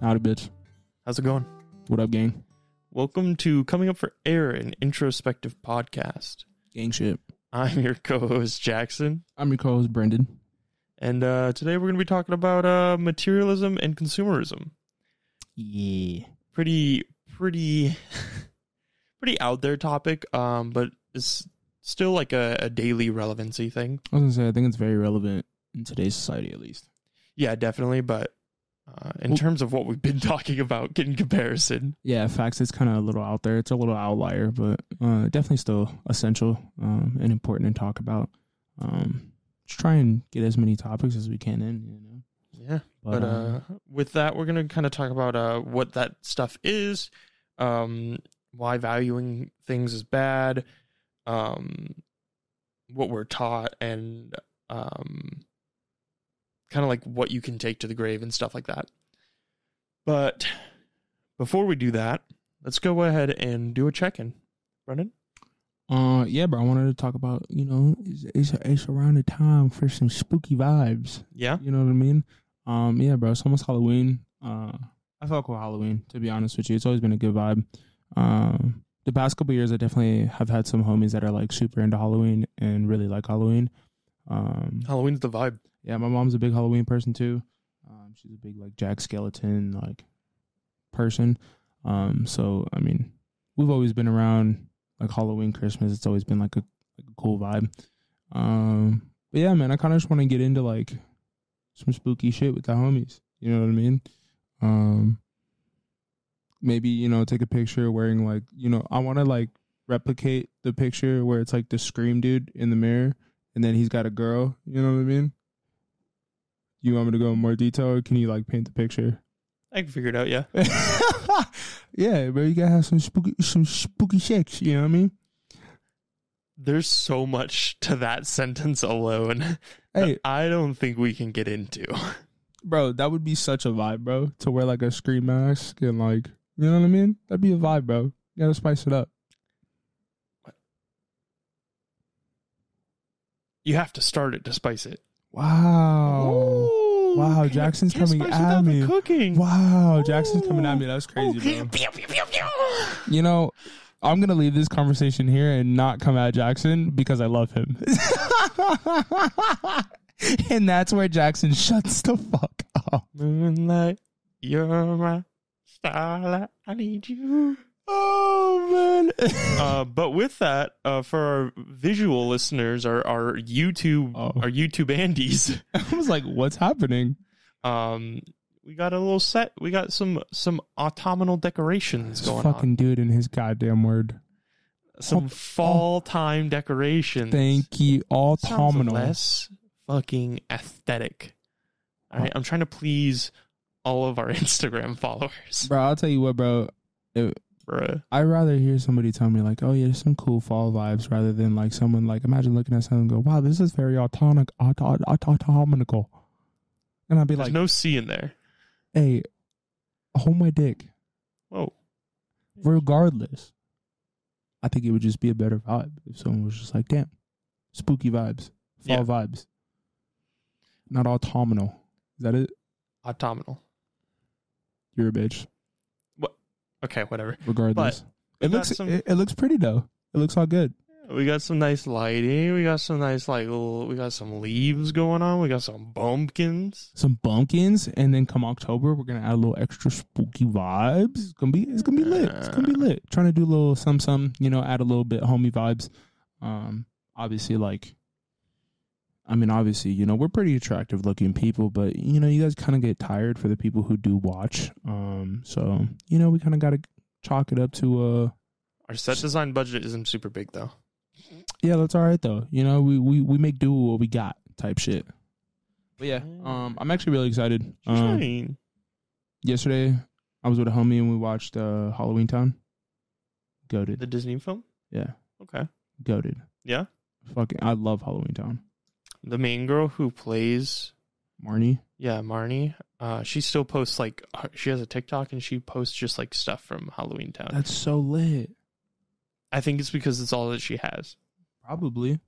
Howdy, bitch. How's it going? What up, gang? Welcome to Coming Up for Air, an introspective podcast. Gang shit. I'm your co-host Jaxon, I'm your co-host Brendan. and uh, today we're going to be talking about uh, materialism and consumerism. Yeah. Pretty, pretty, pretty out there topic, um, but it's still like a, a daily relevancy thing. I was gonna say I think it's very relevant in today's society, at least. Yeah, definitely. But uh, in Well- terms of what we've been talking about in comparison, Yeah, facts. It's kind of a little out there. It's a little outlier, but uh, definitely still essential um, and important to talk about. Um, just try and get as many topics as we can in. You know. yeah. But uh, with that, we're gonna kind of talk about uh, what that stuff is, um, why valuing things is bad, um, what we're taught, and um, kind of like what you can take to the grave and stuff like that. But before we do that, let's go ahead and do a check-in, Brendan. Uh, yeah, bro. I wanted to talk about you know it's it's, it's around the time for some spooky vibes. Yeah, You know what I mean? Um, yeah, bro. It's almost Halloween. Uh, I fuck with Halloween. To be honest with you, it's always been a good vibe. Um, the past couple years, I definitely have had some homies that are like super into Halloween and really like Halloween. Um, Halloween's the vibe. Yeah, my mom's a big Halloween person too. Um, she's a big like Jack Skellington like person. Um, so I mean, we've always been around like Halloween, Christmas. It's always been like a like a cool vibe. Um, but yeah, man, I kind of just want to get into like some spooky shit with the homies. You know what I mean? Um, maybe you know take a picture wearing like you know I want to like replicate the picture where it's like the scream dude in the mirror and then he's got a girl. You know what I mean? You want me to go in more detail, or can you like paint the picture? I can figure it out. Yeah. yeah, bro, you gotta have some spooky, some spooky sex. You know what I mean? There's so much to that sentence alone. Hey, I don't think we can get into. bro, that would be such a vibe, bro. To wear like a scream mask and like, you know what I mean? That'd be a vibe, bro. You gotta spice it up. You have to start it to spice it. Wow, Ooh, Wow, Jaxon's coming at me. Cooking. wow, Jaxon's coming at me. That was crazy. You know, I'm gonna leave this conversation here and not come at Jaxon because I love him. and that's where Jaxon shuts the fuck up. Moonlight, you're my starlight. I need you. Oh man. Uh, but with that, uh, for our visual listeners, our our YouTube, Oh. our YouTube Andes, I was like, what's happening? um, we got a little set. We got some some autumnal decorations This going fucking dude and his goddamn word. Some oh. fall time decorations. Thank you, autumnal. less fucking aesthetic. All right, I'm trying to please all of our Instagram followers, Bro, I'll tell you what, bro. I'd rather hear somebody tell me like, "Oh yeah, there's some cool fall vibes," rather than like someone like imagine looking at someone and go, "Wow, this is very autonomic, aut- aut- aut- autumnal," and I'd be There's like, no C in there. "Hey, hold my dick." Whoa. Regardless, I think it would just be a better vibe if someone was just like, "Damn, spooky vibes, fall Yeah. vibes, not autumnal." Is that it? Autumnal. You're a bitch. Okay, whatever. Regardless, we it looks some- it, it looks pretty though. It looks all good. We got some nice lighting. We got some nice like little. We got some leaves going on. We got some bumpkins. some bumpkins, and then come October, we're gonna add a little extra spooky vibes. It's gonna be it's gonna be lit. It's gonna be lit. Trying to do a little some some, you know, add a little bit homie vibes. Um, obviously, like, I mean, obviously, you know, we're pretty attractive looking people, but you know, you guys kind of get tired for the people who do watch. Um, so you know, we kind of got to chalk it up to uh, Our set design budget isn't super big though. yeah, that's all right though. You know, we we we make do with what we got type shit. But yeah, um, I'm actually really excited. Um, yesterday I was with a homie and we watched uh Halloweentown. Goaded. The Disney film. Yeah. Okay. Goaded. Yeah. Fucking I love Halloweentown. The main girl who plays Marnie. yeah Marnie. Uh, she still posts like uh, she has a TikTok and she posts just like stuff from Halloweentown. That's so lit. I think it's because it's all that she has. Probably.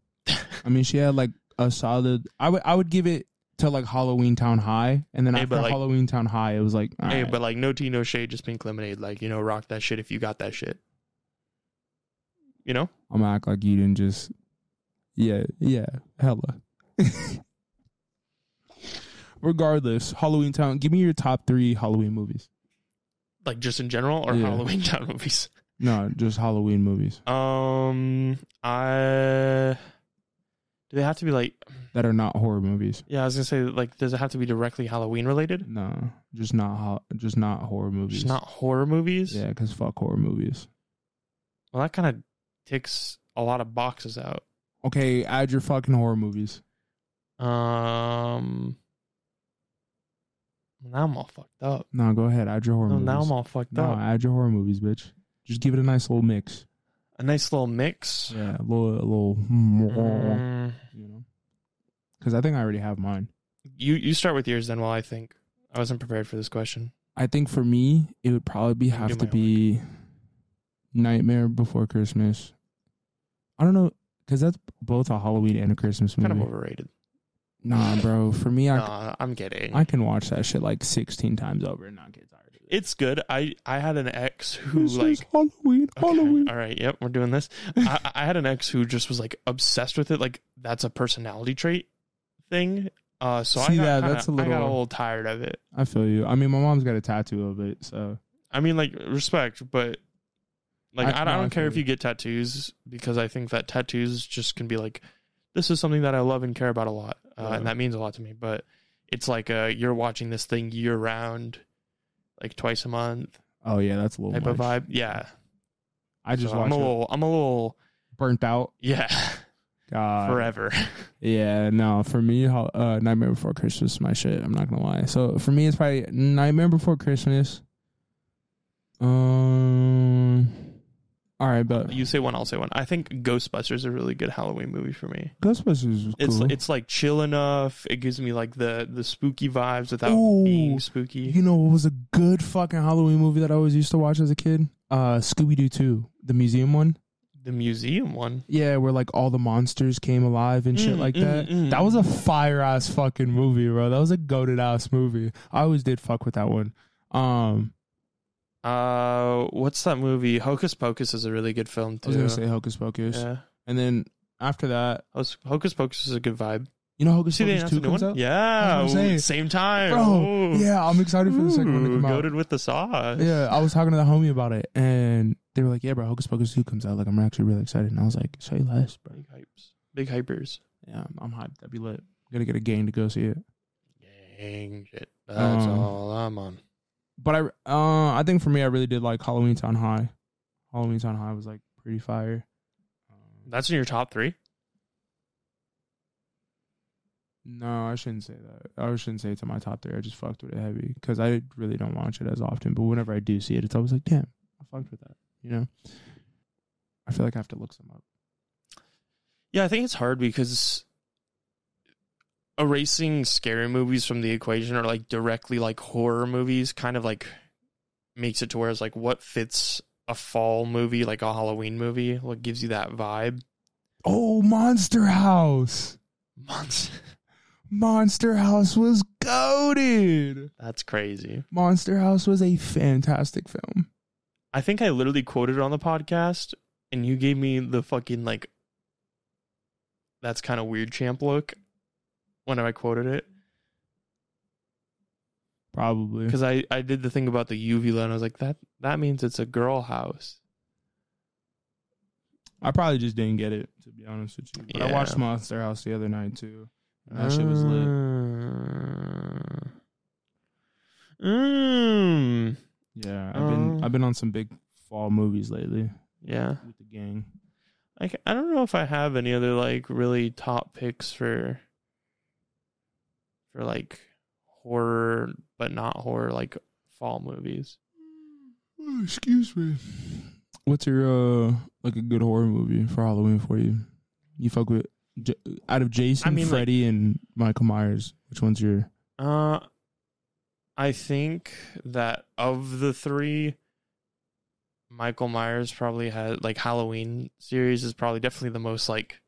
I mean she had like a solid I would I would give it to like Halloweentown High, and then Hey, after like- Halloweentown High, it was like, Hey, right. but like no tea, no shade, just pink lemonade. Like you know, rock that shit if you got that shit. You know, I'm gonna act like you didn't just, yeah, yeah, hella. Regardless, Halloweentown. Give me your top three Halloween movies. like just in general or Yeah. Halloween Town movies. No, just Halloween movies Um, I do they have to be like? that are not horror movies. Yeah, I was gonna say like, does it have to be directly Halloween related? No, just not ho- just not horror movies. Just not horror movies. Yeah, because fuck horror movies. Well, that kind of ticks a lot of boxes out. Okay, add your fucking horror movies. Um, now I'm all fucked up. No, go ahead. Add your horror No, movies. now I'm all fucked no, up. add your horror movies, bitch. Just give it a nice little mix. A nice little mix. Yeah, a little, a little, Mm, you know. Because I think I already have mine. you you start with yours then. While I think I wasn't prepared for this question. I think for me, it would probably be have to be Nightmare Before Christmas. I don't know, because that's both a Halloween and a Christmas movie. Kind of overrated. Nah, bro. For me, I, Nah, I'm kidding. I can watch that shit like 16 times over and not get tired of it. it's good. I I had an ex who This like is Halloween, Okay, Halloween. All right. Yep. We're doing this. I, I had an ex who just was like obsessed with it. Like that's a personality trait thing. Uh, so See I got that? kinda, That's a I got a little- little tired of it. I feel you. I mean, my mom's got a tattoo of it, so I mean, like respect, but like I- I, no, I don't care feel if you. you get tattoos because I think that tattoos just can be like, this is something that I love and care about a lot, uh, Yeah. and that means a lot to me. But it's like uh, you're watching this thing year round, like twice a month oh yeah, that's a little type much. of vibe. Yeah. I just So I'm a it little. I'm a little. burnt out. Yeah. God, forever. Yeah, no, for me, uh, Nightmare Before Christmas is my shit. I'm not gonna lie. So for me, it's probably Nightmare Before Christmas. Um, all right, but You say one, I'll say one. I think Ghostbusters is a really good Halloween movie for me. Ghostbusters was It's cool. it's like chill enough. It gives me like the the spooky vibes without Ooh. being spooky. you know what was a good fucking Halloween movie that I always used to watch as a kid? Uh, Scooby Doo Two, the museum one. The museum one. Yeah, where like all the monsters came alive and shit Mm, like mm, that. mm. That was a fire ass fucking movie, bro. That was a goaded ass movie. I always did fuck with that one. Um, Uh, what's that movie? Hocus Pocus is a really good film too. I too. was gonna say Hocus Pocus, yeah. and then after that, Hocus- Hocus Pocus is a good vibe. you know Hocus See, they Pocus announced Two a new comes one. out. Yeah, That's what I'm ooh, saying. same time, Bro, Ooh. yeah, I'm excited for the second one to Ooh, come out. With the sauce. Yeah, I was talking to the homie about it, and they were like, "Yeah, bro, Hocus Pocus two comes out. Like, I'm actually really excited." And I was like, "Say less, bro." Big hypes. Big hypers. Yeah, I'm, I'm hyped. That'd be lit. Gonna get a gang to go see it. Dang shit. That's Um, all I'm on. But I, uh, I think for me, I really did like Halloweentown High. Halloweentown High was like pretty fire. Um, That's in your top three. no, I shouldn't say that. I shouldn't say it's in my top three. I just fucked with it heavy because I really don't watch it as often. But whenever I do see it, it's always like, damn, I fucked with that. You know. I feel like I have to look some up. Yeah, I think it's hard because erasing scary movies from the equation or like directly like horror movies kind of like makes it to where it's like what fits a fall movie, like a Halloween movie, what gives you that vibe. Oh, Monster House. Months. Monster House was goaded. That's crazy. Monster House was a fantastic film. I think I literally quoted it on the podcast and you gave me the fucking like that's kind of weird champ look when I quoted it. Probably. because I, I did the thing about the uvula and I was like that that means it's a girl house. I probably just didn't get it, to be honest with you. But I watched Monster House the other night too. And that shit was lit. Mm. Yeah, I've been Uh. I've been on some big fall movies lately Yeah, with the gang. I, ca- I don't know if I have any other like really top picks for for like horror but not horror like fall movies. Oh, excuse me. What's your uh like a good horror movie for Halloween for you? You fuck with J- out of Jason, I mean, like- Freddy, and Michael Myers. Which one's your? Uh, I think that of the three, Michael Myers probably has like Halloween series is probably definitely the most like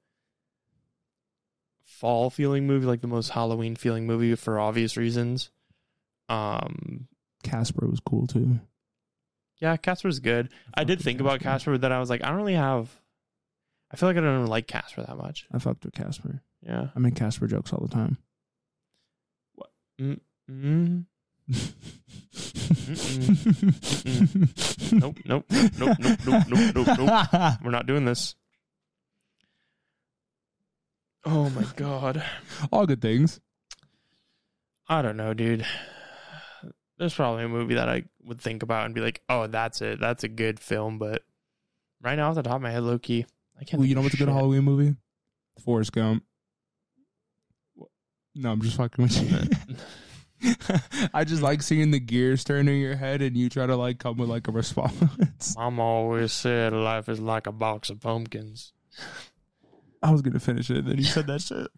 fall feeling movie, like the most Halloween feeling movie for obvious reasons. Um, Casper was cool too. Yeah, Casper's good. I, I did think about Casper, but then I was like, I don't really have. I feel like I don't even like Casper that much. I fucked with Casper. Yeah, I make Casper jokes all the time. What? Mm, mm-hmm. Mm-mm. nope, nope, nope, nope, nope, nope, nope, nope. We're not doing this. Oh my god. All good things. I don't know, dude. There's probably a movie that I would think about and be like, "Oh, that's it. That's a good film." But right now, off the top of my head, low key, I can't. Well, you know what's a good. Halloween movie? Forrest Gump. No, I'm just fucking with you. I just like seeing the gears turn in your head and you try to like come with like a response. Mom always said life is like a box of pumpkins. I was gonna finish it, then you said that shit.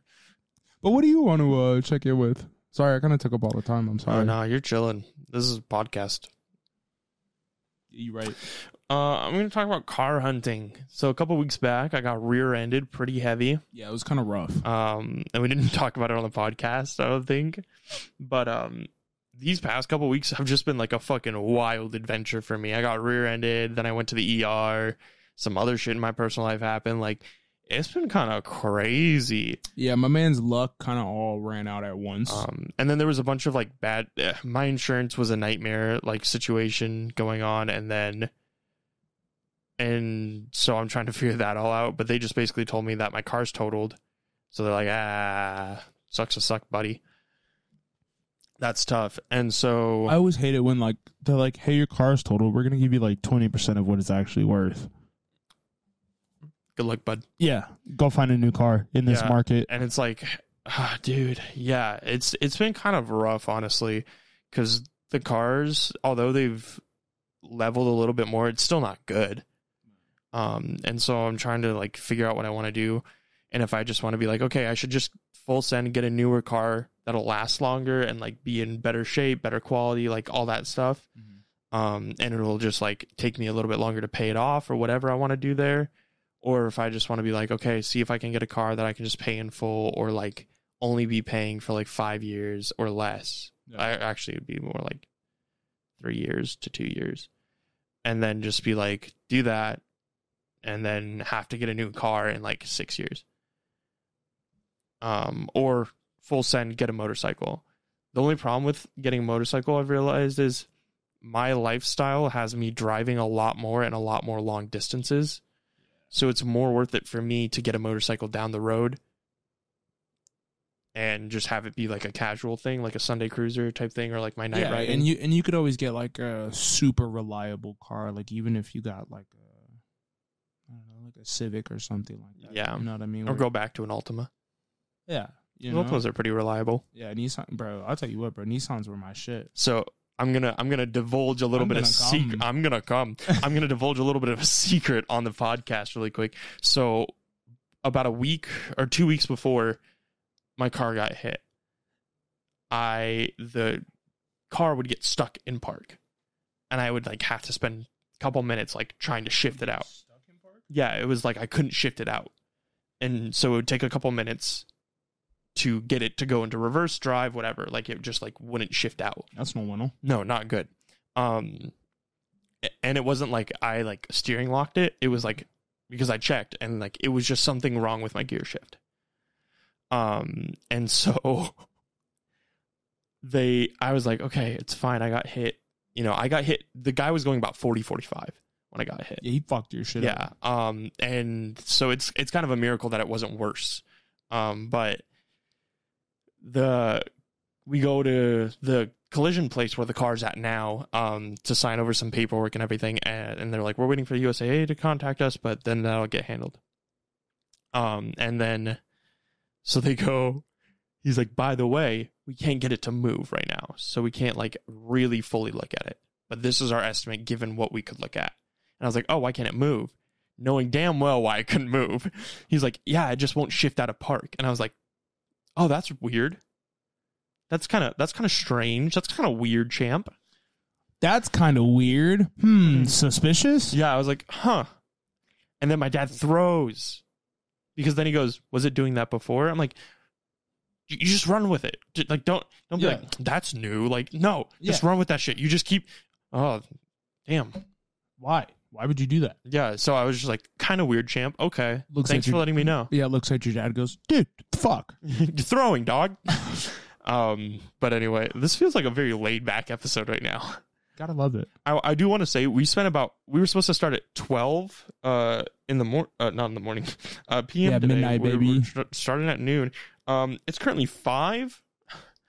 But what do you want to uh, check in with? Sorry, I kind of took up all the time. I'm Oh sorry. no, you're chilling. This is a podcast. You right. Uh, I'm going to talk about car hunting. So a couple weeks back, I got rear-ended pretty heavy. Yeah, it was kind of rough. Um, and we didn't talk about it on the podcast, I don't think. But um, these past couple weeks have just been like a fucking wild adventure for me. I got rear-ended, then I went to the ER. Some other shit in my personal life happened. Like, it's been kind of crazy. Yeah, my man's luck kind of all ran out at once. Um, and then there was a bunch of like bad. eh, my insurance was a nightmare like situation going on, and then, and so I'm trying to figure that all out. But they just basically told me that my car's totaled, so they're like, ah, sucks to suck, buddy. That's tough. And so I always hate it when like they're like, "Hey, your car's totaled. We're gonna give you like twenty percent of what it's actually worth." Good luck, bud. Yeah, go find a new car in this Yeah. market. and it's like ah, dude yeah it's it's been kind of rough honestly because the cars although they've leveled a little bit more it's still not good um and so i'm trying to like figure out what i want to do and if i just want to be like okay i should just full send get a newer car that'll last longer and like be in better shape better quality like all that stuff um and it'll just like take me a little bit longer to pay it off or whatever i want to do there or if I just want to be like, okay, see if I can get a car that I can just pay in full or like only be paying for like five years or less. Yeah. I actually would be more like three years to two years. And then just be like, do that and then have to get a new car in like six years. Um, or full send, get a motorcycle. The only problem with getting a motorcycle I've realized is my lifestyle has me driving a lot more and a lot more long distances. So it's more worth it for me to get a motorcycle down the road and just have it be like a casual thing, like a Sunday cruiser type thing, or like my night yeah, riding. and you and you could always get like a super reliable car, like even if you got like a, I don't know, like a Civic or something like that. Yeah. you know what I mean. or Where- go back to an Altima. yeah, you know? Altimas are pretty reliable. yeah, Nissan, bro. I'll tell you what, bro. Nissans were my shit. So I'm gonna I'm gonna divulge a little I'm bit of secret. I'm gonna come. I'm gonna divulge a little bit of a secret on the podcast really quick. So about a week or two weeks before my car got hit, I the car would get stuck in park, and I would like have to spend a couple minutes like trying to shift it out. Yeah, it was like I couldn't shift it out, and so it would take a couple minutes to get it to go into reverse drive, whatever. Like it just like wouldn't shift out. That's no winner. No, not good. Um, and it wasn't like I like steering locked it. It was like because I checked and like it was just something wrong with my gear shift. Um, and so they, I was like, okay, it's fine. I got hit. You know, I got hit. The guy was going about 40, 45 when I got hit. Yeah, he fucked your shit. Yeah. up. Um, and so it's it's kind of a miracle that it wasn't worse. Um, but the we go to the collision place where the car's at now um to sign over some paperwork and everything and, and they're like we're waiting for the USAA to contact us but then that'll get handled. Um and then so they go he's like by the way we can't get it to move right now so we can't like really fully look at it but this is our estimate given what we could look at. And I was like oh why can't it move? Knowing damn well why it couldn't move. He's like yeah it just won't shift out of park. And I was like oh that's weird that's kind of that's kind of strange that's kind of weird champ That's kind of weird. Hmm, suspicious. yeah i was like huh and then my dad throws because then he goes was it doing that before i'm like you you just run with it. Like don't don't be Yeah. like that's new. Like no, just Yeah. run with that shit. You just keep. Oh, damn. Why? Why would you do that? Yeah. So I was just like, kind of weird, champ. Okay. Looks Thanks like for letting me know. Yeah, it looks like your dad goes, dude, fuck. You're throwing, dog. um. But anyway, this feels like a very laid back episode right now. Gotta love it. I, I do want to say we spent about we were supposed to start at twelve uh in the mor uh, not in the morning uh p.m. Yeah, today. midnight, We're- baby. we're st- starting at noon. Um, it's currently five.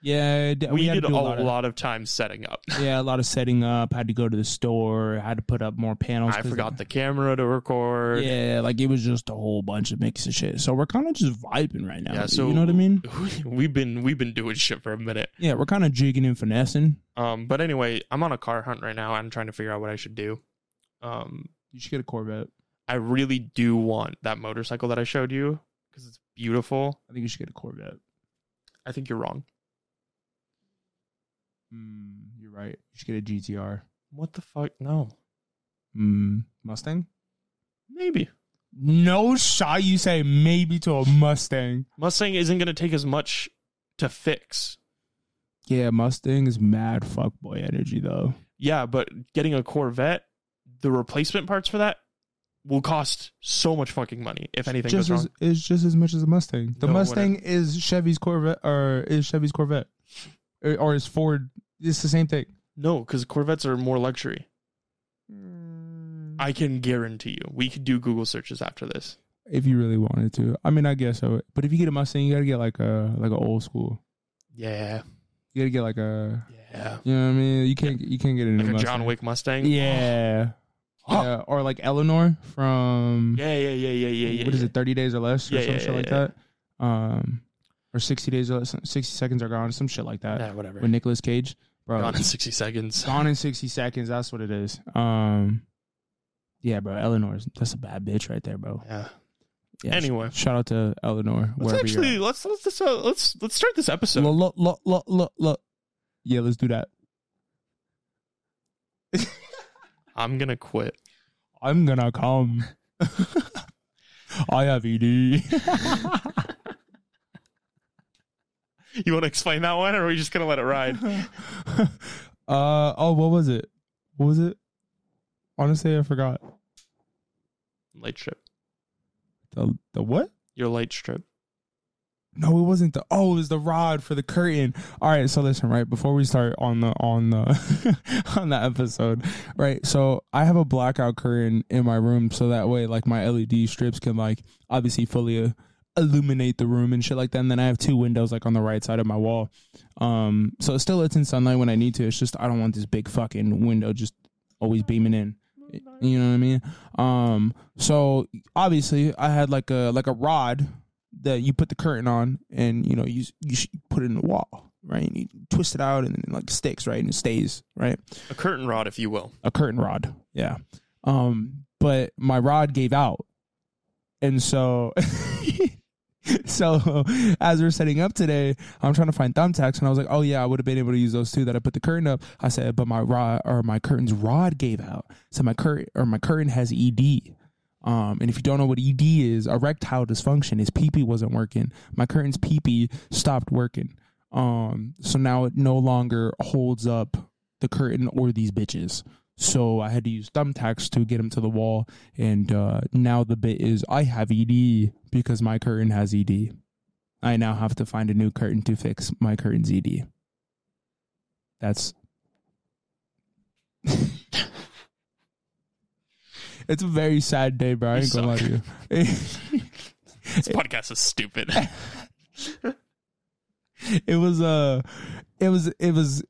Yeah, d- We, had did a lot, of, of time setting up. yeah, a lot of setting up. Had to go to the store. Had to put up more panels. I forgot the camera to record. Yeah, like it was just a whole bunch of mix of shit. So we're kind of just vibing right now. Yeah, so you know what I mean? We've been we've been doing shit for a minute. Yeah, we're kind of jigging and finessing. Um, but anyway, I'm on a car hunt right now. I'm trying to figure out what I should do. Um, You should get a Corvette. I really do want that motorcycle that I showed you because it's beautiful. I think you should get a Corvette. I think you're wrong. Mm, you're right. You should get a GTR. What the fuck? No, Mm, Mustang? maybe. No shot. You say maybe to a Mustang. Mustang isn't going to take as much to fix. Yeah, Mustang is mad fuckboy energy though. Yeah, but getting a Corvette, the replacement parts for that will cost so much fucking money if anything just goes as wrong. is just as much as a Mustang. The No, Mustang is Chevy's Corvette, or is Chevy's Corvette, or, is Ford? It's the same thing. No, because Corvettes are more luxury. I can guarantee you. We could do Google searches after this. if you really wanted to. I mean, I guess so. But if you get a Mustang, you gotta get like a like an old school. Yeah, You gotta get like a, yeah. you know what I mean? You can't you can't get a new Like a John Wick Mustang. Yeah. Huh. yeah, or like Eleanor from Yeah, yeah, yeah, yeah, yeah, yeah. what is yeah. it, Thirty Days or Less, or Yeah, some shit like that. Um, or Sixty Days or Less, Sixty Seconds Are Gone, some shit like that. Yeah, whatever. With Nicolas Cage, bro. Gone in sixty seconds. Gone in 60 seconds. That's what it is. Um, yeah, bro. Eleanor's that's a bad bitch right there, bro. Yeah. Yeah, Anyway. sh- shout out to Eleanor. Let's actually let's let's let's, uh, let's let's start this episode. Look, look, look, look, look. Yeah, let's do that. I'm gonna quit. I'm gonna come. I have ED. You want to explain that one, or are we just gonna let it ride? uh oh, what was it? What was it? Honestly, I forgot. Light strip. The the what? Your light strip. No, it wasn't the. Oh, it was the rod for the curtain. All right, so listen, right before we start on the on the on the episode, right? So I have a blackout curtain in my room, so that way, like my LED strips can like obviously fully uh, illuminate the room and shit like that. And then I have two windows like on the right side of my wall, um, so it still lets in sunlight when I need to. It's just I don't want this big fucking window just always beaming in. You know what I mean? Um, so obviously I had like a like a rod that you put the curtain on and you know you you put it in the wall, right? And you twist it out and then it like sticks, right? And it stays, right? A curtain rod, if you will. A curtain rod. Yeah. Um, but my rod gave out. And so so as we're setting up today, I'm trying to find thumbtacks and I was like, "Oh yeah, I would have been able to use those too that I put the curtain up." I said, "But my rod or my curtain's rod gave out." So my curtain or my curtain has ED. Um, and if you don't know what ED is, erectile dysfunction is pee wasn't working. My curtain's pee stopped working. Um, so now it no longer holds up the curtain or these bitches. So I had to use thumbtacks to get them to the wall. And uh, now the bit is I have ED because my curtain has ED. I now have to find a new curtain to fix my curtain's ED. That's. it's a very sad day, bro. I ain't gonna lie to you. This podcast is stupid. it was uh it was it was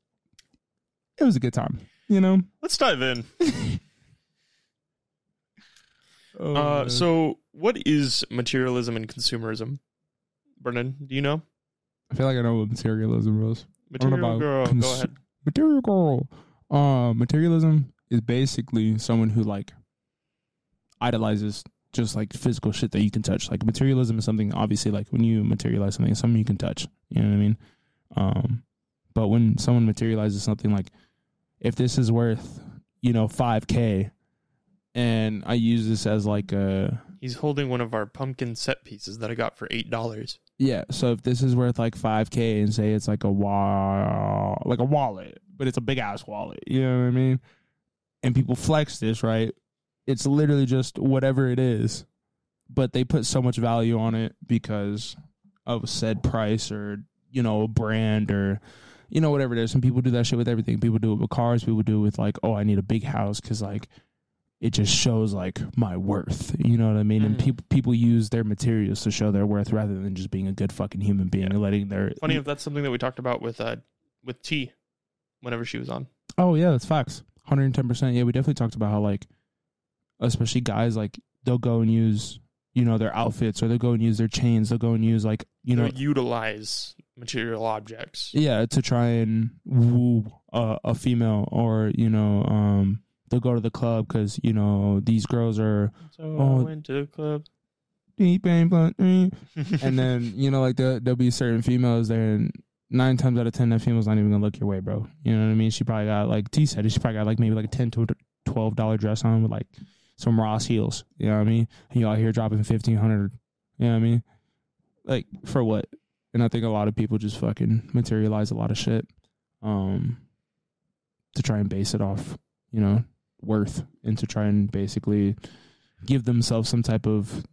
it was a good time you know Let's dive in. Oh, Uh, so, what is materialism and consumerism? Brendan, do you know? i feel like i know what materialism was Material about girl, cons- go ahead. material girl uh materialism is basically someone who like idolizes just like physical shit that you can touch like materialism is something obviously like when you materialize something it's something you can touch you know what i mean um but when someone materializes something like if this is worth you know 5k and i use this as like a He's holding one of our pumpkin set pieces that I got for eight dollars. Yeah. So if this is worth like five k and say it's like a wa- like a wallet, but it's a big ass wallet, you know what I mean? And people flex this, right? It's literally just whatever it is, but they put so much value on it because of said price or you know a brand or you know whatever it is. Some people do that shit with everything. People do it with cars. People do it with like, oh, I need a big house because like it just shows like my worth. You know what I mean? And Mhm. people people use their materials to show their worth rather than just being a good fucking human being and letting their Funny if that's something that we talked about with uh with T, whenever she was on. Oh yeah, that's facts. Hundred and ten percent. Yeah, we definitely talked about how like, especially guys like they'll go and use you know their outfits or they'll go and use their chains. They'll go and use like you know They'll utilize material objects. yeah to try and woo a, a female or you know um they'll go to the club because you know these girls are So Oh. I went to the club. deep and then you know like there, there'll be certain females there and nine times out of ten that female's not even gonna look your way bro. You know what i mean? She probably got like t said she probably got like maybe like a 10 to 12 dollar dress on with like some ross heels. You know what i mean? And you out here dropping 1500 you know what i mean? Like for what and i think a lot of people just fucking materialize a lot of shit um to try and base it off you know worth and to try and basically give themselves some type of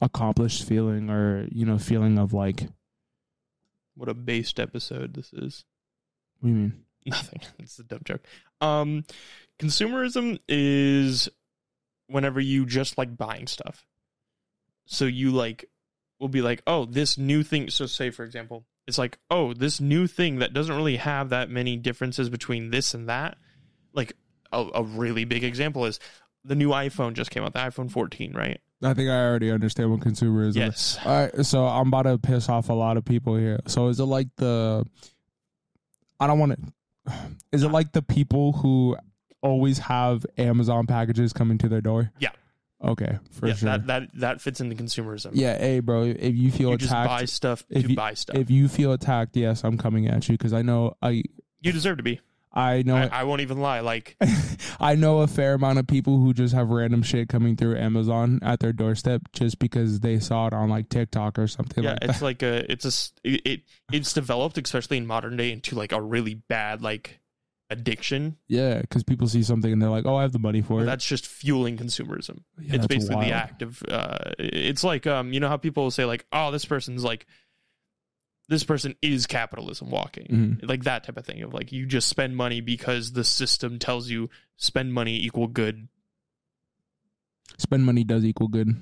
accomplished feeling or you know feeling of like what a based episode this is. what do you mean Nothing. It's a dumb joke. Um, consumerism is whenever you just like buying stuff. So you like will be like, oh, this new thing. So say for example, it's like, oh, this new thing that doesn't really have that many differences between this and that. Like a, a really big example is the new iPhone just came out, the iPhone 14, right? i think i already understand what consumerism is Yes. all right so i'm about to piss off a lot of people here so is it like the i don't want to is it like the people who always have amazon packages coming to their door Yeah. Okay for yeah, sure that that that fits into consumerism. yeah hey bro if you feel you just attacked buy stuff if to you- buy stuff. if you feel attacked yes i'm coming at you because i know i you deserve to be. i know I, I won't even lie. Like I know a fair amount of people who just have random shit coming through Amazon at their doorstep just because they saw it on like TikTok or something yeah, like it's that. like a it's a it it's developed especially in modern day into like a really bad like addiction. Yeah, because people see something and they're like, "Oh, I have the money for it." That's just fueling consumerism. Yeah, it's basically wild. the act of uh it's like um you know how people say like oh this person's like this person is capitalism walking Mhm. like that type of thing of like you just spend money because the system tells you spend money equal good Spend money does equal good. No,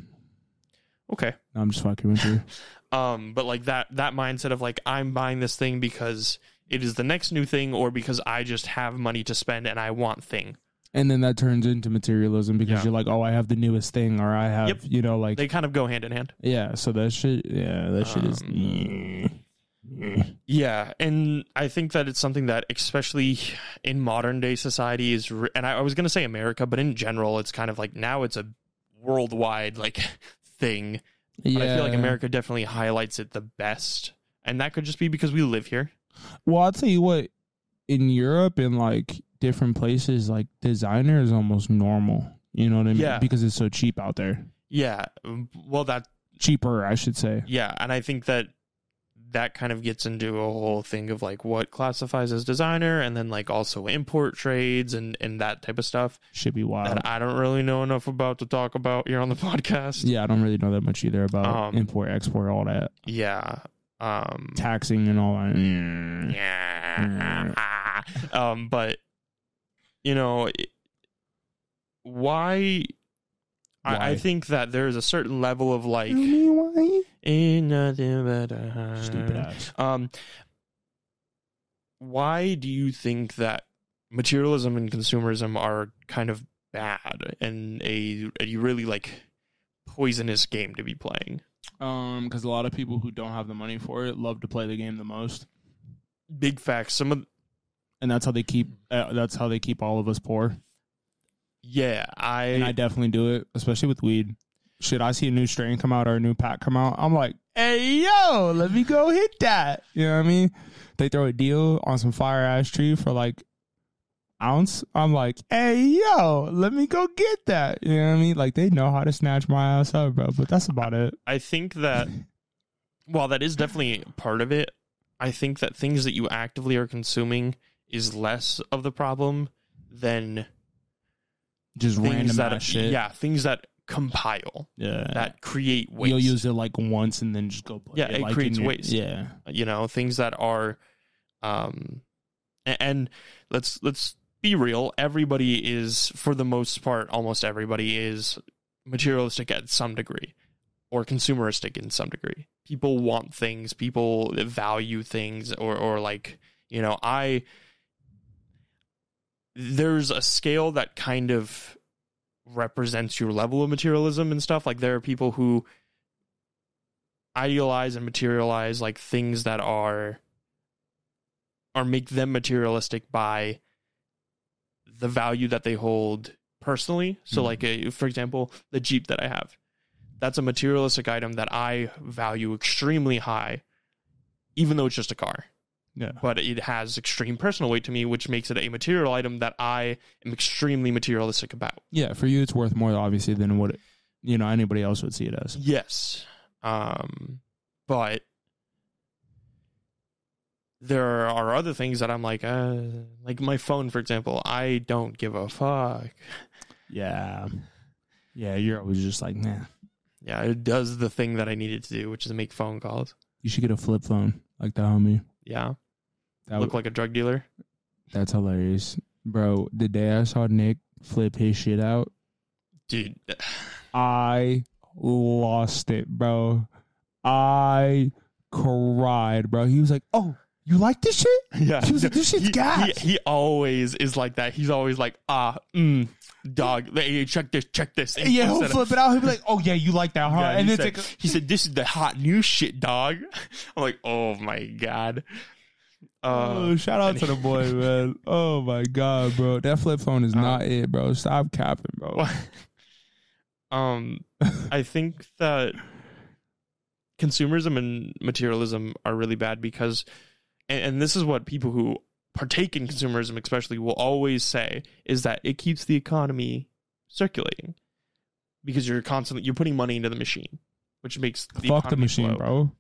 okay I'm just fucking with you. um but like that that mindset of like i'm buying this thing because it is the next new thing or because i just have money to spend and i want thing And then that turns into materialism because Yeah. you're like, "Oh, I have the newest thing," or I have, Yep. you know, like they kind of go hand in hand yeah. So that shit, yeah, that shit is. Um, yeah and i think that it's something that especially in modern day society is re- and I, I was going to say america but in general it's kind of like now it's a worldwide like thing but yeah. i feel like america definitely highlights it the best and that could just be because we live here Well, I'll tell you what. In Europe and like different places, like designer is almost normal. You know what I mean? Yeah. Because it's so cheap out there. yeah um, well that Cheaper, I should say. yeah and i think that that kind of gets into a whole thing of like what classifies as designer and then like also import trades and and that type of stuff Should be wild. that I don't really know enough about to talk about here on the podcast. Yeah, I don't really know that much either about Um, import, export, all that Yeah. Um taxing and all that. Mm. yeah. um but you know it- why I, I think that there's a certain level of like why. ain't nothing but a Stupid ass. Um, why do you think that materialism and consumerism are kind of bad and a, a really like poisonous game to be playing? Um, because a lot of people who don't have the money for it love to play the game the most, Big facts. Some of and that's how they keep. Uh, that's how they keep all of us poor. yeah, I, And I definitely do it, especially with weed. Shit, I see a new strain come out or a new pack come out. I'm like, hey yo, let me go hit that. You know what I mean? They throw a deal on some fire ash tree for like ounce. I'm like, hey yo, let me go get that. You know what I mean? Like they know how to snatch my ass up, bro. But that's about it. I think that while that is definitely part of it, I think that things that you actively are consuming is less of the problem than Just random that shit. yeah things that compile yeah. that create waste. You'll use it like once and then just go. Yeah, it, it like, creates your- waste. Yeah, you know things that are um and let's let's be real everybody is for the most part almost everybody is materialistic at some degree or consumeristic in some degree. People want things people value things or or like you know i there's a scale that kind of represents your level of materialism and stuff. Like there are people who idealize and materialize like things that are or make them materialistic by the value that they hold personally so Mhm. like a, for example the jeep that i have that's a materialistic item that i value extremely high even though it's just a car yeah. but it has extreme personal weight to me which makes it a material item that i am extremely materialistic about Yeah, for you, it's worth more obviously than what you know anybody else would see it as. Yes. Um but there are other things that I'm like uh like my phone for example, I don't give a fuck. Yeah, yeah. You're always just like, nah. Yeah, it does the thing that I needed to do, which is make phone calls. You should get a flip phone like the homie. Yeah. That Look like a drug dealer. that's hilarious, bro. The day I saw Nick flip his shit out, Dude, I lost it, bro. I cried, bro. He was like, "Oh, you like this shit?" yeah. He was like, "This shit's he, gas." he, he always is like that. He's always like, ah, mm, dog. Hey, check this, check this. And yeah, he'll flip it out. He'll be like, "Oh yeah, you like that, huh?" Yeah, and he, then said. A- he said, "This is the hot new shit, dog." I'm like, "Oh my god." Uh, oh, shout out to the boy, man. Oh my god, bro. That flip phone is Uh, not it, bro. Stop capping, bro. um, I think that consumerism and materialism are really bad because, and, and this is what people who partake in consumerism, especially, will always say is that it keeps the economy circulating because you're constantly you're putting money into the machine, which makes the Fuck the machine, flow. bro.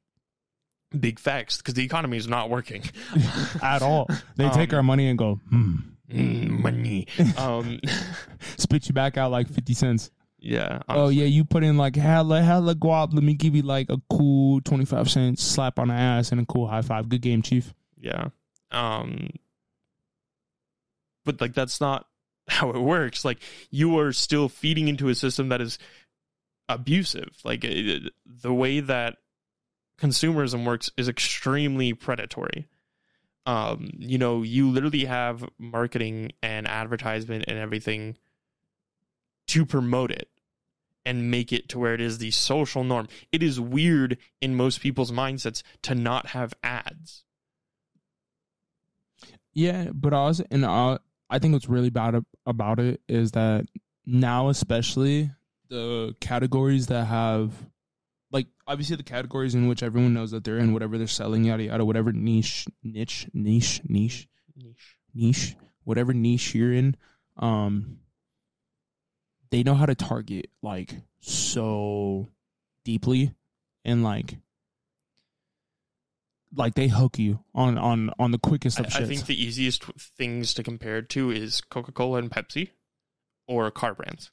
Big facts because the economy is not working At all. They take Um, our money and go, hmm. Mm, money. Um, Spit you back out like 50 cents. yeah. Oh, yeah, you put in like hella, hella guap. Let me give you like a cool 25 cents slap on the ass and a cool high five. Good game, Chief. Yeah. Um but like that's not how it works. Like you are still feeding into a system that is abusive. Like it, the way that consumerism works is extremely predatory. Um you know, you literally have marketing and advertisement and everything to promote it and make it to where it is the social norm. It is weird in most people's mindsets to not have ads. Yeah, but also, and uh, I think what's really bad about it is that now, especially the categories that have, like, obviously the categories in which everyone knows that they're in, whatever they're selling, yada yada, whatever niche, niche, niche, niche, Niche. niche, whatever niche you're in, um, they know how to target like so deeply and like like they hook you on on on the quickest I, of I shit. think the easiest things to compare to is Coca Cola and Pepsi, or car brands.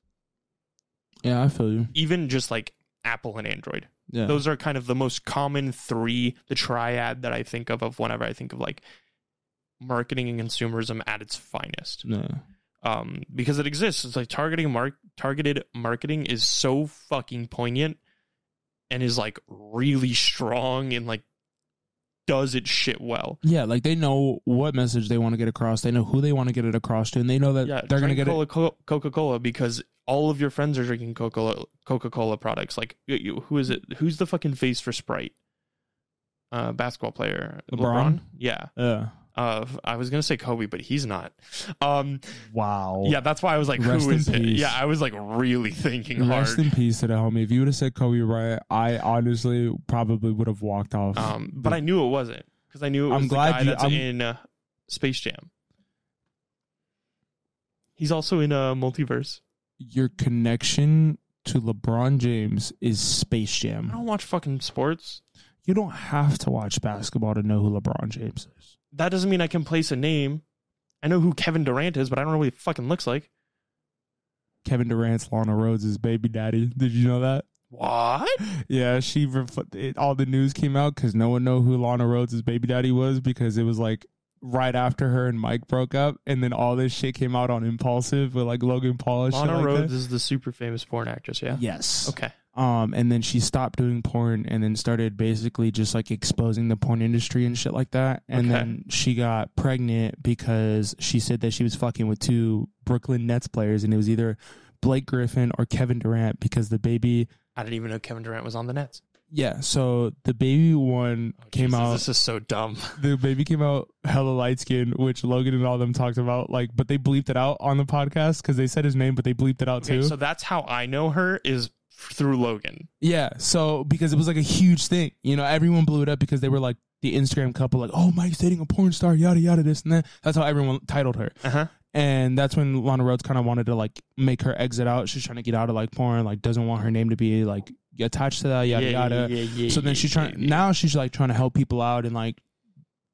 yeah, I feel you. Even just like Apple and Android. Yeah, Those are kind of the most common three, the triad that I think of of whenever I think of like marketing and consumerism at its finest. yeah. Um, because it exists. It's like targeting mark targeted marketing is so fucking poignant and is like really strong and like does its shit well. Yeah, like they know what message they want to get across. They know who they want to get it across to, and they know that Yeah, they're gonna drink get it. Cola, Coca Cola because all of your friends are drinking Coca Coca Cola products. Like, you- who is it? Who's the fucking face for Sprite? Uh, basketball player LeBron? Yeah. Yeah. Uh, I was gonna say Kobe, but he's not. Um, Wow. yeah, that's why I was like, Rest who in it? peace. Yeah, I was like really thinking Rest hard. in peace to the homie. If you would have said Kobe Bryant, I honestly probably would have walked off. Um, but I knew it wasn't because I knew it was I'm the glad guy you- that's I'm- in uh, Space Jam. He's also in a multiverse. Your connection to LeBron James is Space Jam. I don't watch fucking sports. you don't have to watch basketball to know who LeBron James is. That doesn't mean I can place a name. I know who Kevin Durant is, but I don't know what he fucking looks like. Kevin Durant's Lana Rhoades' baby daddy. Did you know that? What? Yeah, she ref- it, all the news came out because no one know who Lana Rhoades' baby daddy was because it was like right after her and Mike broke up, and then all this shit came out on Impulsive with like Logan Paul and shit Lana like Rhoades that. is the super famous porn actress, yeah? Yes. Okay. Um, and then she stopped doing porn and then started basically just like exposing the porn industry and shit like that. And Okay. then she got pregnant because she said that she was fucking with two Brooklyn Nets players, and it was either Blake Griffin or Kevin Durant because the baby. I didn't even know Kevin Durant was on the Nets. Yeah, so the baby one Oh, came Jesus, out. This is so dumb. the baby came out hella light skin, which Logan and all them talked about. Like, but they bleeped it out on the podcast because they said his name, but they bleeped it out Okay, too. so that's how I know her is through Logan. yeah, so because it was like a huge thing, you know, everyone blew it up because they were like the Instagram couple, like, oh, Mike's dating a porn star, yada yada, this and that. That's how everyone titled her, Uh huh. and that's when Lana Rhoades kind of wanted to like make her exit out. She's trying to get out of like porn, like doesn't want her name to be like attached to that, yada yada. so then she's trying now she's like trying to help people out and like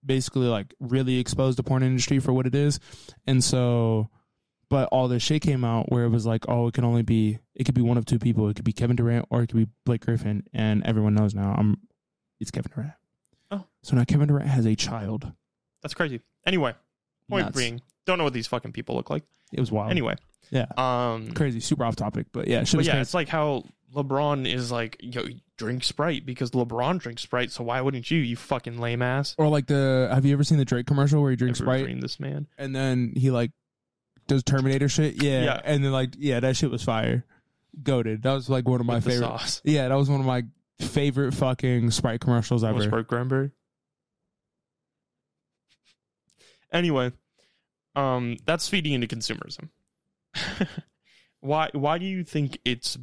basically like really expose the porn industry for what it is and so but all this shit came out where it was like oh it can only be it could be one of two people it could be kevin durant or it could be blake griffin and everyone knows now i'm it's kevin durant Oh. so now kevin durant has a child That's crazy. Anyway, point Nuts. being, don't know what these fucking people look like. it was wild Anyway, yeah um, crazy super off topic but yeah shit but was yeah, crazy. it's like how LeBron is like, yo, drink Sprite because LeBron drinks Sprite, so why wouldn't you? You fucking lame ass. or like the have you ever seen the drake commercial where he drinks Never sprite dreamed this man. and then he like does Terminator shit. Yeah. Yeah. And then like yeah, that shit was fire. Goaded. That was like one of my With the favorite. sauce. Yeah, that was one of my favorite fucking Sprite commercials ever. Was Sprite cranberry? Anyway, um, that's feeding into consumerism. why? Why do you think it's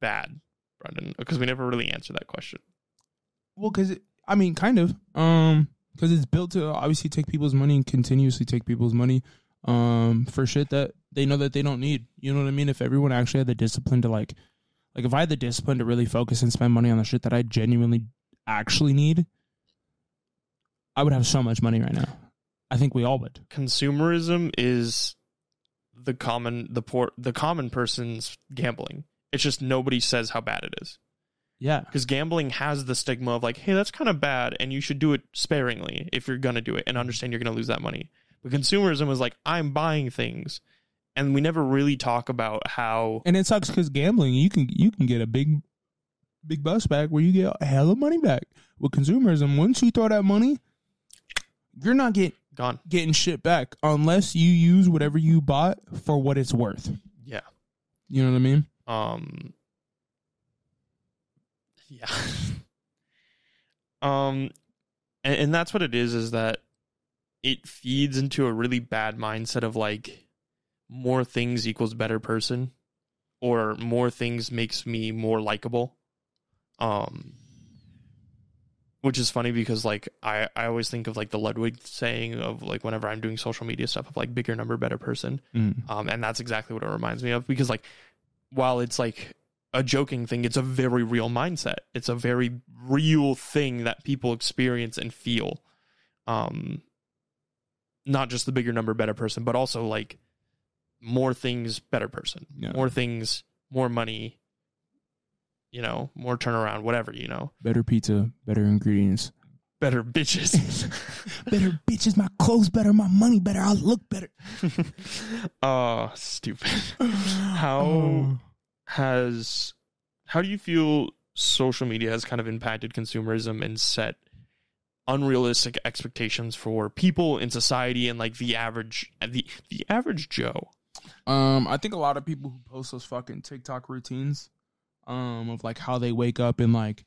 bad, Brendan? Because we never really answered that question. Well, because I mean, kind of. Um, because it's built to obviously take people's money and continuously take people's money, um, for shit that they know that they don't need. You know what I mean? If everyone actually had the discipline to like, like if I had the discipline to really focus and spend money on the shit that I genuinely actually need, I would have so much money right now. I think we all would. Consumerism is the common, the poor, the common person's gambling. It's just nobody says how bad it is. Yeah. because gambling has the stigma of like, hey, that's kind of bad, and you should do it sparingly if you're gonna do it, and understand you're gonna lose that money. But consumerism is like, I'm buying things, and we never really talk about how And it sucks because gambling, you can you can get a big, big bus back where you get a hell of money back. With consumerism, once you throw that money, you're not get, gone. getting shit back unless you use whatever you bought for what it's worth. Yeah. You know what I mean? Um. Yeah. um, and, and that's what it is. Is that it feeds into a really bad mindset of like more things equals better person, or more things makes me more likable. Um. Which is funny because like I, I always think of like the Ludwig saying of like whenever I'm doing social media stuff of like bigger number better person Mm. um, and that's exactly what it reminds me of because like while it's like a joking thing it's a very real mindset it's a very real thing that people experience and feel um not just the bigger number better person but also like more things better person Yeah. more things more money you know more turnaround whatever you know Better pizza, better ingredients, better bitches better bitches. My clothes better, my money better. I look better. oh stupid how Oh. has how do you feel social media has kind of impacted consumerism and set unrealistic expectations for people in society and like the average the the average joe Um, I think a lot of people who post those fucking TikTok routines, um, of like how they wake up and like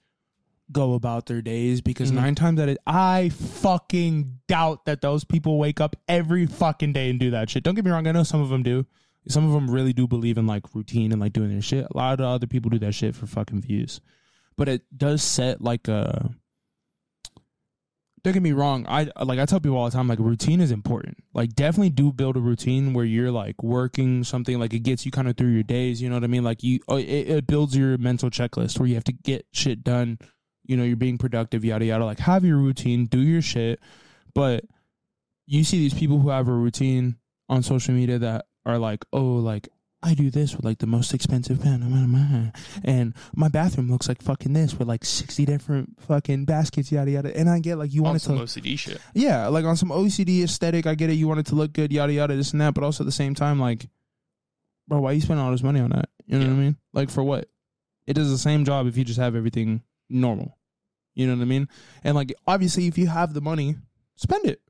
go about their days because Mhm. nine times out of I fucking doubt that those people wake up every fucking day and do that shit. Don't get me wrong, I know some of them do. Some of them really do believe in like routine and like doing their shit. A lot of other people do that shit for fucking views. But it does set like a don't get me wrong. I like I tell people all the time, like routine is important. Like definitely do build a routine where you're like working something like it gets you kind of through your days. You know what I mean? Like you, oh, it, it builds your mental checklist where you have to get shit done. You know, you're being productive, yada yada. Like have your routine, do your shit. But you see these people who have a routine on social media that are like, oh, like I do this with like the most expensive pen, and my bathroom looks like fucking this with like sixty different fucking baskets, yada yada. And I get like you want On it some to, OCD shit. yeah, like on some OCD aesthetic. I get it. You want it to look good, yada yada, this and that. But also at the same time, like, bro, why you spending all this money on that? You know what I mean? Like for what? It does the same job if you just have everything normal. You know what I mean? And like obviously, if you have the money, spend it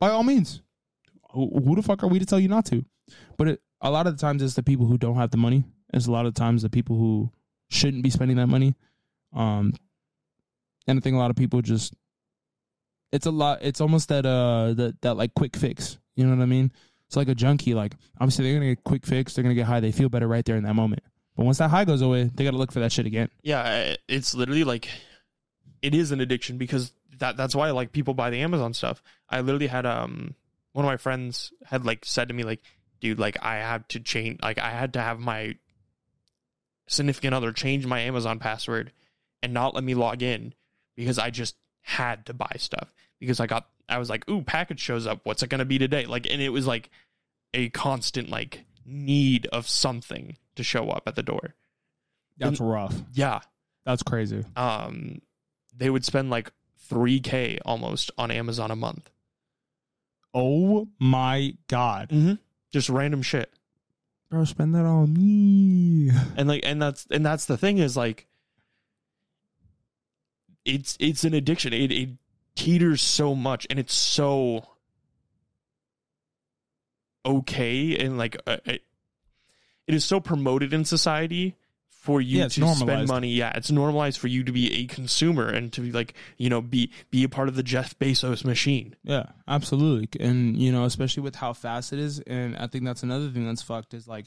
by all means. Who, who the fuck are we to tell you not to? But it, a lot of the times, it's the people who don't have the money. It's a lot of times the people who shouldn't be spending that money. Um, and I think a lot of people just it's a lot it's almost that uh that that like quick fix you know what i mean it's like a junkie like obviously they're gonna get quick fix they're gonna get high they feel better right there in that moment but once that high goes away they gotta look for that shit again Yeah, it's literally like it is an addiction because that that's why like people buy the Amazon stuff. I literally had um one of my friends had like said to me like, dude, like I had to change like I had to have my significant other change my Amazon password and not let me log in because I just had to buy stuff because I got I was like, ooh, package shows up. What's it gonna be today? Like, and it was like a constant like need of something to show up at the door. that's rough Yeah, that's crazy um, they would spend like 3k almost on Amazon a month. oh my god Mm-hmm. Just random shit. bro spend that on me And like and that's and that's the thing is like it's it's an addiction. It it teeters so much and it's so okay and like uh, it, it is so promoted in society for you Yeah, to spend money. Yeah, it's normalized for you to be a consumer and to be like, you know, be be a part of the Jeff Bezos machine. Yeah, absolutely. And you know, especially with how fast it is, and I think that's another thing that's fucked is like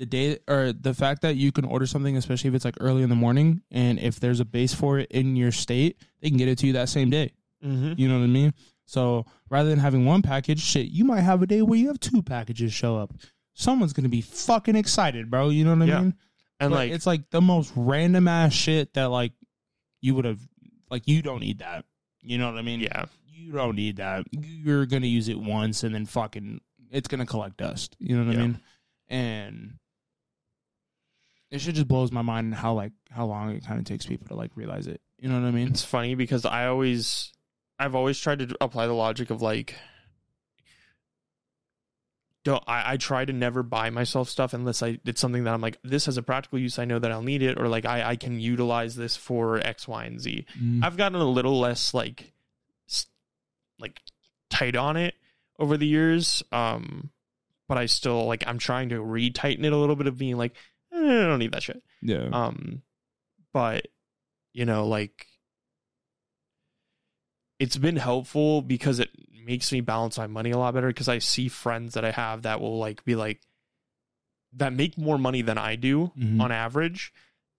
the day or the fact that you can order something, especially if it's like early in the morning, and if there's a base for it in your state, they can get it to you that same day. Mm-hmm. You know what I mean? So rather than having one package, shit, you might have a day where you have two packages show up. Someone's gonna be fucking excited, bro. You know what I Yeah. mean? And But like it's like the most random ass shit that like you would have like you don't need that. You know what I mean? yeah. you don't need that. You're gonna use it once and then fucking it's gonna collect dust. You know what I mean? And it shit just blows my mind how like how long it kind of takes people to like realize it. You know what I mean? It's funny because I always, I've always tried to apply the logic of like, don't I, I try to never buy myself stuff unless I it's something that I'm like this has a practical use. I know that I'll need it, or like I I can utilize this for X, Y, and Z. Mm. I've gotten a little less like, like tight on it over the years. Um, but I still like I'm trying to retighten it a little bit of being like eh, I don't need that shit. yeah. Um, but you know, like it's been helpful because it makes me balance my money a lot better because I see friends that I have that will like be like that make more money than I do Mhm. on average.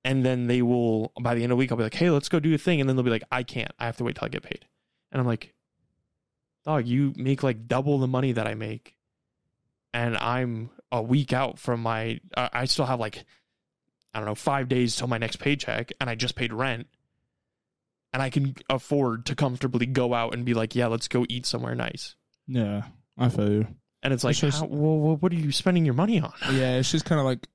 And then they will by the end of the week I'll be like, hey, let's go do a thing. And then they'll be like, I can't. I have to wait till I get paid. And I'm like, dog, you make like double the money that I make. And I'm a week out from my I still have like I don't know, five days till my next paycheck, and I just paid rent, and I can afford to comfortably go out and be like, yeah, let's go eat somewhere nice. yeah. I feel you. And it's like, It's just- how, well, what are you spending your money on? Yeah, it's just kind of like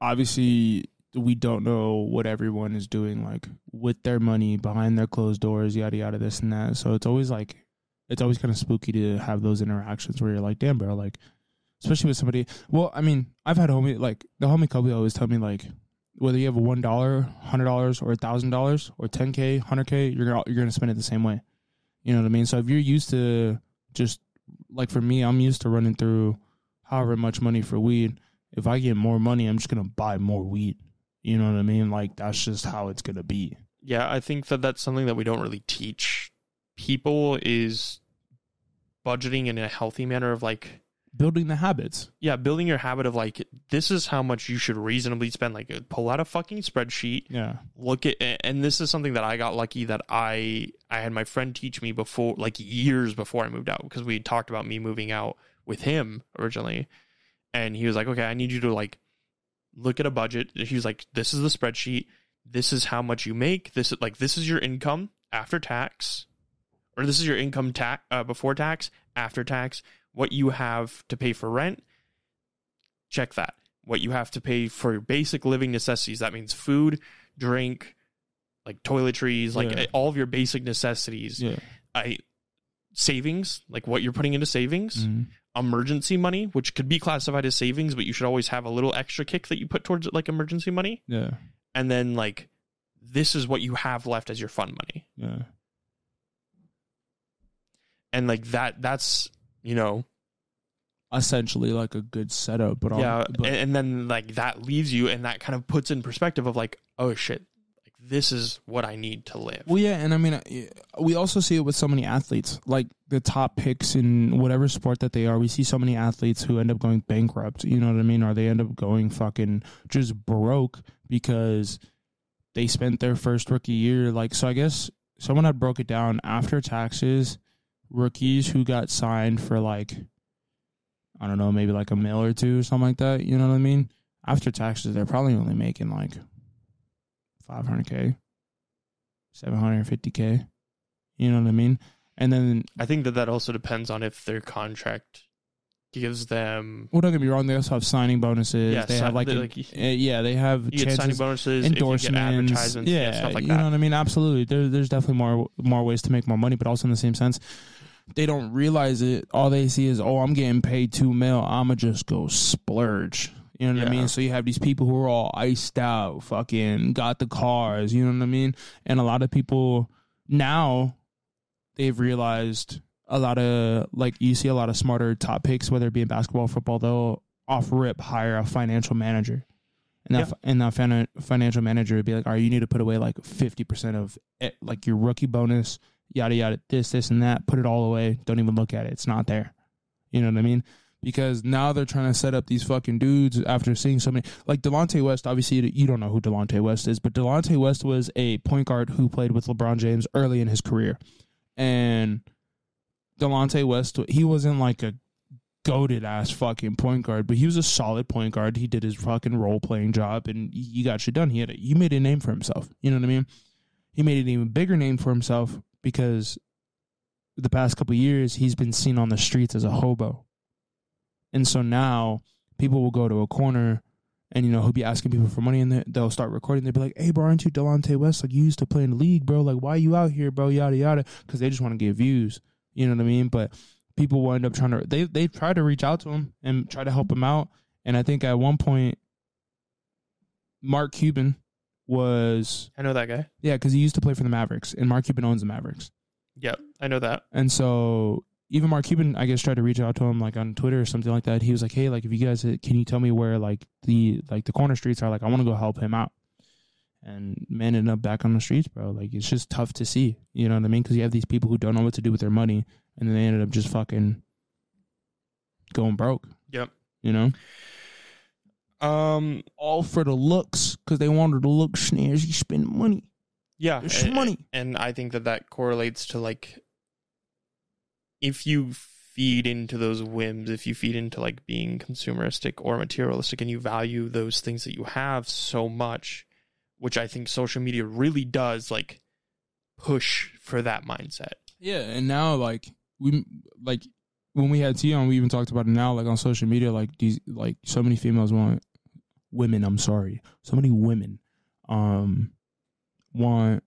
obviously we don't know what everyone is doing like with their money behind their closed doors, yada yada, this and that. So it's always like it's always kind of spooky to have those interactions where you're like, damn, bro, like especially with somebody. Well, I mean, I've had homie like the homie Kobe always tell me like whether you have a one dollar, hundred dollars, or a thousand dollars, or ten k, hundred k, you're gonna, you're gonna spend it the same way. You know what I mean? So if you're used to just like for me, I'm used to running through however much money for weed. If I get more money, I'm just gonna buy more weed. You know what I mean? Like that's just how it's gonna be. Yeah, I think that that's something that we don't really teach people is budgeting in a healthy manner of like Building the habits. yeah building your habit of like this is how much you should reasonably spend like pull out a fucking spreadsheet Yeah. look at and this is something that I got lucky that I I had my friend teach me before like years before I moved out because we talked about me moving out with him originally and he was like okay I need you to like look at a budget he was like this is the spreadsheet this is how much you make. This is like this is your income after tax, or this is your income tax uh, before tax, after tax. What you have to pay for rent, check that. What you have to pay for basic living necessities. That means food, drink, like toiletries, like Yeah. all of your basic necessities. Yeah. I savings, like what you're putting into savings Mhm. emergency money, which could be classified as savings, but you should always have a little extra kick that you put towards it, like emergency money. Yeah. And then like this is what you have left as your fund money. Yeah. And like that that's you know, Essentially like a good setup, but all, yeah. but, and, and then like that leaves you and that kind of puts in perspective of like, oh shit, like this is what I need to live. Well, yeah, and I mean, uh, we also see it with so many athletes, like the top picks in whatever sport that they are. We see so many athletes who end up going bankrupt. You know what I mean? Or they end up going fucking just broke because they spent their first rookie year. Like, so I guess someone had broke it down after taxes. Rookies who got signed for like, I don't know, maybe like a mil or two or something like that. You know what I mean? After taxes, they're probably only making like 500k. 750k. You know what I mean? And then, I think that that also depends on if their contract gives them well, don't get me wrong. They also have signing bonuses. Yeah, they have like, like, uh, yeah, they have you get signing bonuses, if you get endorsements, advertisements, yeah, yeah, stuff like you that. know what I mean? Absolutely. There, there's definitely more more ways to make more money, but also in the same sense, they don't realize it. All they see is, oh, I'm getting paid two mil. I'ma just go splurge. You know what I mean? So you have these people who are all iced out, fucking got the cars. You know what I mean? And a lot of people now they've realized a lot of like you see a lot of smarter top picks, whether it be in basketball, or football, they'll off rip hire a financial manager. And that, Yeah. and that financial manager would be like, all right, you need to put away like 50% of it, like your rookie bonus, yada, yada, this, this, and that. Put it all away. Don't even look at it. It's not there. You know what I mean? Because now they're trying to set up these fucking dudes after seeing so many. Like Delonte West, obviously, you don't know who Delonte West is, but Delonte West was a point guard who played with LeBron James early in his career. And Delonte West, he wasn't like a goaded ass fucking point guard, but he was a solid point guard. He did his fucking role playing job and he got shit done. He had a, he made a name for himself. You know what I mean? He made an even bigger name for himself because the past couple years he's been seen on the streets as a hobo. And so now people will go to a corner and you know he'll be asking people for money and they- they'll start recording. They'll be like, "Hey, bro, aren't you Delonte West? Like you used to play in the league, bro. Like why are you out here, bro? Yada yada." Because they just want to get views. You know what I mean? But people will end up trying to they they try to reach out to him and try to help him out. And I think at one point, Mark Cuban was I know that guy. yeah because he used to play for the Mavericks and Mark Cuban owns the Mavericks. Yep, I know that. And so even Mark Cuban, I guess, tried to reach out to him like on Twitter or something like that. He was like, "Hey, like if you guys can you tell me where like the like the corner streets are? Like I want to go help him out." And man ended up back on the streets, bro. Like it's just tough to see, you know what I mean? Because you have these people who don't know what to do with their money, and then they ended up just fucking going broke. Yep. You know, Um. all for the looks because they wanted to look snazzy, spend money. Yeah. There's a- money. and I think that that correlates to like if you feed into those whims, if you feed into like being consumeristic or materialistic, and you value those things that you have so much, which I think social media really does like push for that mindset. Yeah, and now like we like when we had T on, we even talked about it now, like on social media, like these like so many females want women, I'm sorry. So many women um want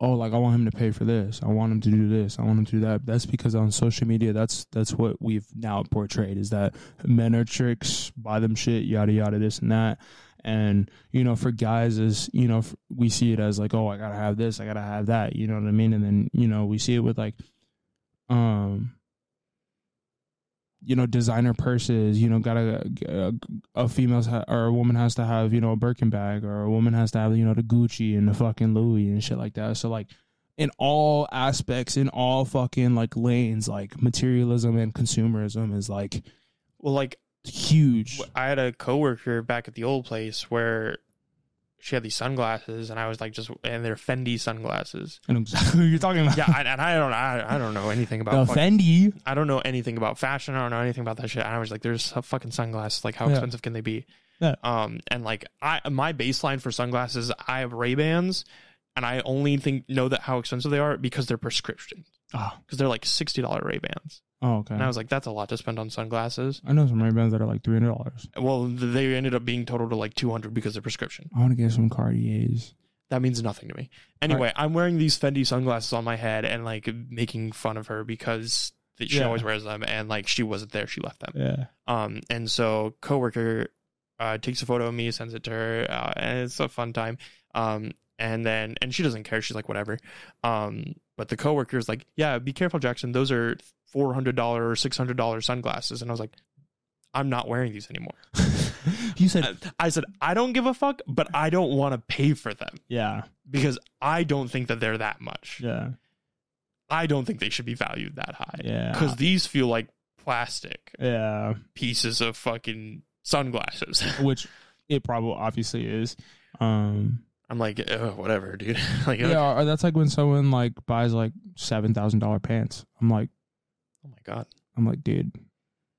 oh like I want him to pay for this. I want him to do this. I want him to do that. That's because on social media that's that's what we've now portrayed is that men are tricks, buy them shit, yada yada this and that. And you know, for guys, is you know, we see it as like, oh, I gotta have this, I gotta have that. You know what I mean? And then you know, we see it with like, um, you know, designer purses. You know, gotta a, a female ha- or a woman has to have you know a Birkin bag, or a woman has to have you know the Gucci and the fucking Louis and shit like that. So like, in all aspects, in all fucking like lanes, like materialism and consumerism is like Well, like huge. I had a coworker back at the old place where she had these sunglasses, and I was like, just and they're Fendi sunglasses. I know exactly what you're talking about. Yeah, and, and I don't, I, I don't know anything the about fucking Fendi. I don't know anything about fashion. I don't know anything about that shit. And I was like, there's a fucking sunglasses. Like, how Yeah. expensive can they be? Yeah. Um, and like I my baseline for sunglasses, I have Ray Bans, and I only think know that how expensive they are because they're prescription Oh, because they're like sixty dollar Ray Bans, oh okay. and I was like, that's a lot to spend on sunglasses. I know some Ray Bans that are like three hundred dollars. Well, th- they ended up being total to like two hundred because they're prescription. I want to get some Cartiers. That means nothing to me. Anyway, I'm wearing these Fendi sunglasses on my head and like making fun of her because she Yeah. always wears them, and like she wasn't there, she left them. Yeah. Um, and so coworker uh, takes a photo of me, sends it to her, uh, and it's a fun time. Um, and then and she doesn't care. She's like whatever. Um, but the coworker is like, yeah, be careful, Jaxon. Those are four hundred dollar or six hundred dollar sunglasses. And I was like, I'm not wearing these anymore. you said I- I said I don't give a fuck, but I don't want to pay for them yeah. because I don't think that they're that much. Yeah. I don't think they should be valued that high Yeah. because these feel like plastic yeah. pieces of fucking sunglasses. Which it probably obviously is. Um. I'm like, Ugh, whatever, dude. like, Yeah. Or that's like when someone like buys like seven thousand dollar pants. I'm like, oh my god, I'm like, dude,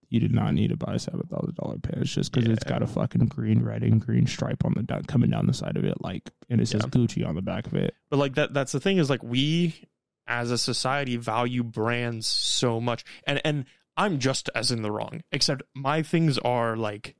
you did not need to buy seven thousand dollar pants just because it's got a fucking green, red, and green stripe on the down, coming down the side of it, like, and it says Yeah. Gucci on the back of it. but like that. That's the thing is like we as a society value brands so much, and and I'm just as in the wrong. Except my things are like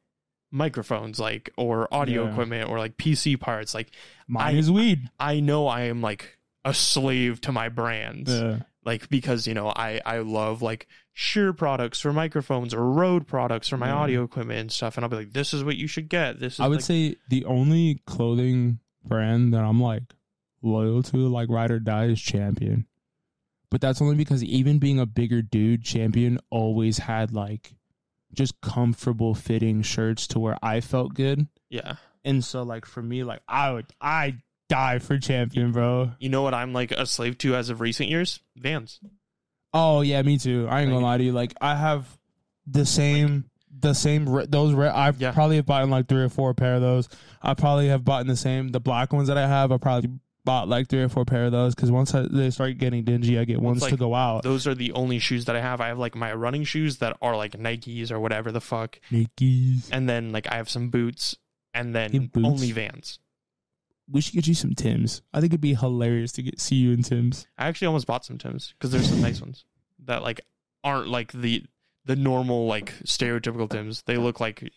microphones, like or audio Yeah. equipment, or like PC parts. Like Mine I- is weed. I know I am like a slave to my brands. Yeah. like because you know I I love like Shure products for microphones or Rode products for my Yeah. audio equipment and stuff, and I'll be like, this is what you should get. This is I would like- say the only clothing brand that I'm like loyal to, like ride or die, is Champion. But that's only because even being a bigger dude, Champion always had like just comfortable fitting shirts to where I felt good. yeah. And so like for me, like I would I die for Champion, bro. You know what I'm like a slave to as of recent years? Vans. Oh yeah, me too. I ain't gonna lie to you. Like I have the same, the same. Re- those re- I Yeah. probably have bought like three or four pair of those. I probably have bought in the same. The black ones that I have, I probably bought like three or four pair of those because once I, they start getting dingy, I get ones to go out. Those are the only shoes that I have. I have like my running shoes that are like Nikes or whatever the fuck, Nikes. and then like I have some boots, and then boots? only Vans. We should get you some Tims. I think it'd be hilarious to get see you in Tims. I actually almost bought some Tims because there's some nice ones that like aren't like the the normal like stereotypical Tims. They look like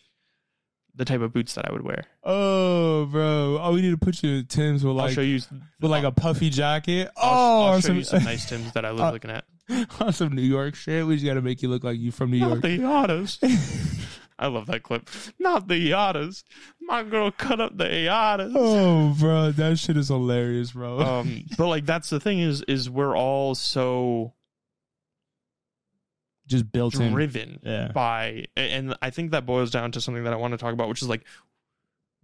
the type of boots that I would wear. Oh, bro. Oh, we need to put you in Tims with I'll like show you. with like a puffy jacket. I'll, oh, I'll show some, you some nice Tims that I was Uh, looking at. on some New York shit. We just got to make you look like you from New Not York. the Iatas. I love that clip. Not the Iatas. My girl cut up the Iatas. oh, bro, that shit is hilarious, bro. um but like that's the thing is is we're all so just built in. driven Yeah. by and i think that boils down to something that i want to talk about which is like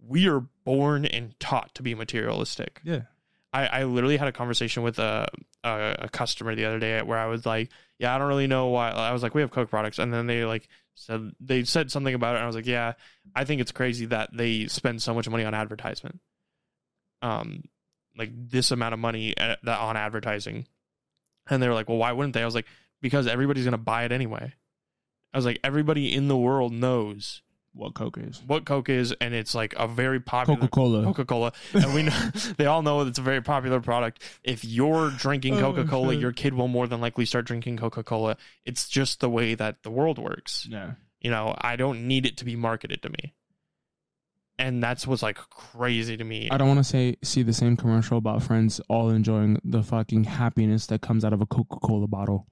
we are born and taught to be materialistic Yeah. i, I literally had a conversation with a, a a customer the other day where i was like yeah i don't really know why i was like we have coke products and then they like said they said something about it and i was like yeah i think it's crazy that they spend so much money on advertisement um like this amount of money at, that on advertising and they were like well why wouldn't they i was like because everybody's going to buy it anyway i was like everybody in the world knows What Coke is? what coke is and it's like a very popular Coca Cola. coca-cola and we know they all know it's a very popular product if you're drinking Oh, coca-cola shit. your kid will more than likely start drinking coca-cola it's just the way that the world works Yeah. you know i don't need it to be marketed to me and that's what's like crazy to me I don't want to say see the same commercial about friends all enjoying the fucking happiness that comes out of a Coca Cola bottle.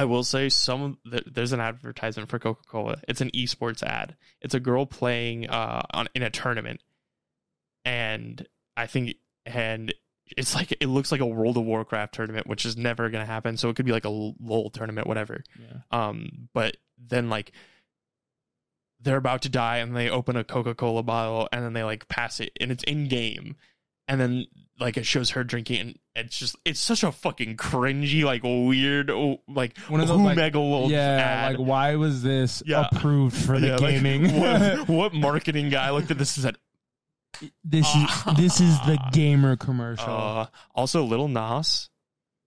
I will say some there's an advertisement for Coca-Cola. It's an esports ad. It's a girl playing uh on in a tournament. And I think and it's like it looks like a World of Warcraft tournament, which is never going to happen. So it could be like a LoL tournament whatever. Yeah. Um but then like they're about to die and they open a Coca-Cola bottle and then they like pass it and it's in game. And then like it shows her drinking and it's just it's such a fucking cringy like weird oh, like One of those, who like- yeah, ad. like why was this Yeah. approved for the Yeah, like, gaming? what, what marketing guy looked at this and said this is this is the gamer commercial. uh also little Nas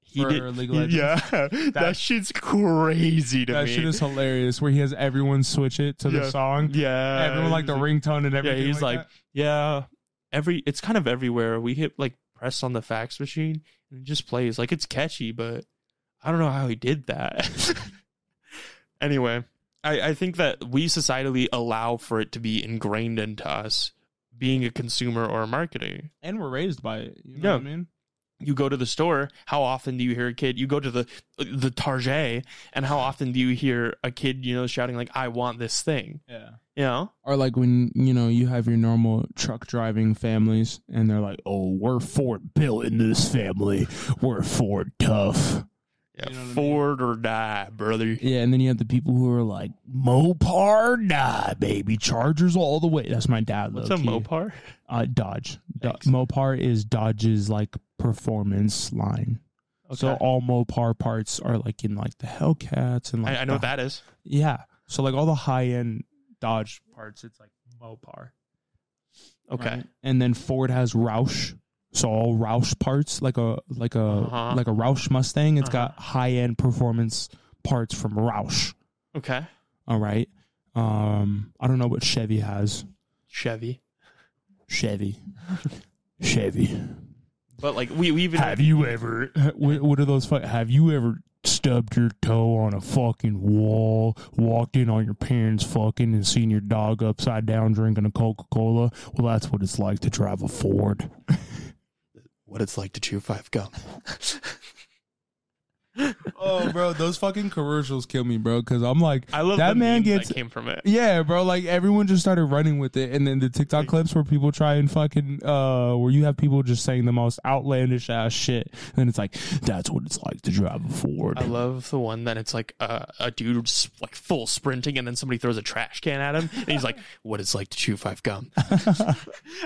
he for did. League of Legends. Yeah, that, shit's crazy to That me. shit is hilarious. Where he has everyone switch it to Yeah. the song. yeah, everyone like the ringtone and everything. he's like, that. yeah. Every it's kind of everywhere. We hit like press on the fax machine and it just plays. Like it's catchy, but I don't know how he did that. anyway, I, I think that we societally allow for it to be ingrained into us being a consumer or a marketer. and we're raised by it. You know Yeah. what I mean? You go to the store, how often do you hear a kid? You go to the the Target, and how often do you hear a kid, you know, shouting like, "I want this thing," Yeah. You know? Or like when you know you have your normal truck driving families, and they're like, "Oh, we're Ford built in this family. We're Ford tough." Yeah, You know what I mean? Ford or die, brother. Yeah, and then you have the people who are like, "Mopar, die, baby, Chargers all the way." That's my dad. What's a low-key. Mopar? Uh, Dodge. Do- Mopar is Dodge's like performance line. Okay. So all Mopar parts are like in like the Hellcats and like I, I know the- what that is. Yeah. So like all the high end Dodge parts, it's like Mopar. Okay. right? And then Ford has Roush. So all Roush parts, like a like a Uh-huh. like a Roush Mustang, it's Uh-huh. got high end performance parts from Roush. Okay. All right. Um, I don't know what Chevy has. Chevy. Chevy. Chevy. But like we we even Have you ever? What, what are those? Have you ever stubbed your toe on a fucking wall, walked in on your parents fucking, and seen your dog upside down drinking a Coca Cola? Well, that's what it's like to drive a Ford. what it's like to chew five gum. Oh, bro, those fucking commercials kill me, bro. Because I'm like, I love That man gets- that came from it. yeah, bro. Like everyone just started running with it, and then the TikTok clips where people try and fucking, uh, where you have people just saying the most outlandish ass shit, and it's like, that's what it's like to drive a Ford. I love the one that it's like uh, a dude like full sprinting and then somebody throws a trash can at him and he's like, "What it's like to chew five gum," and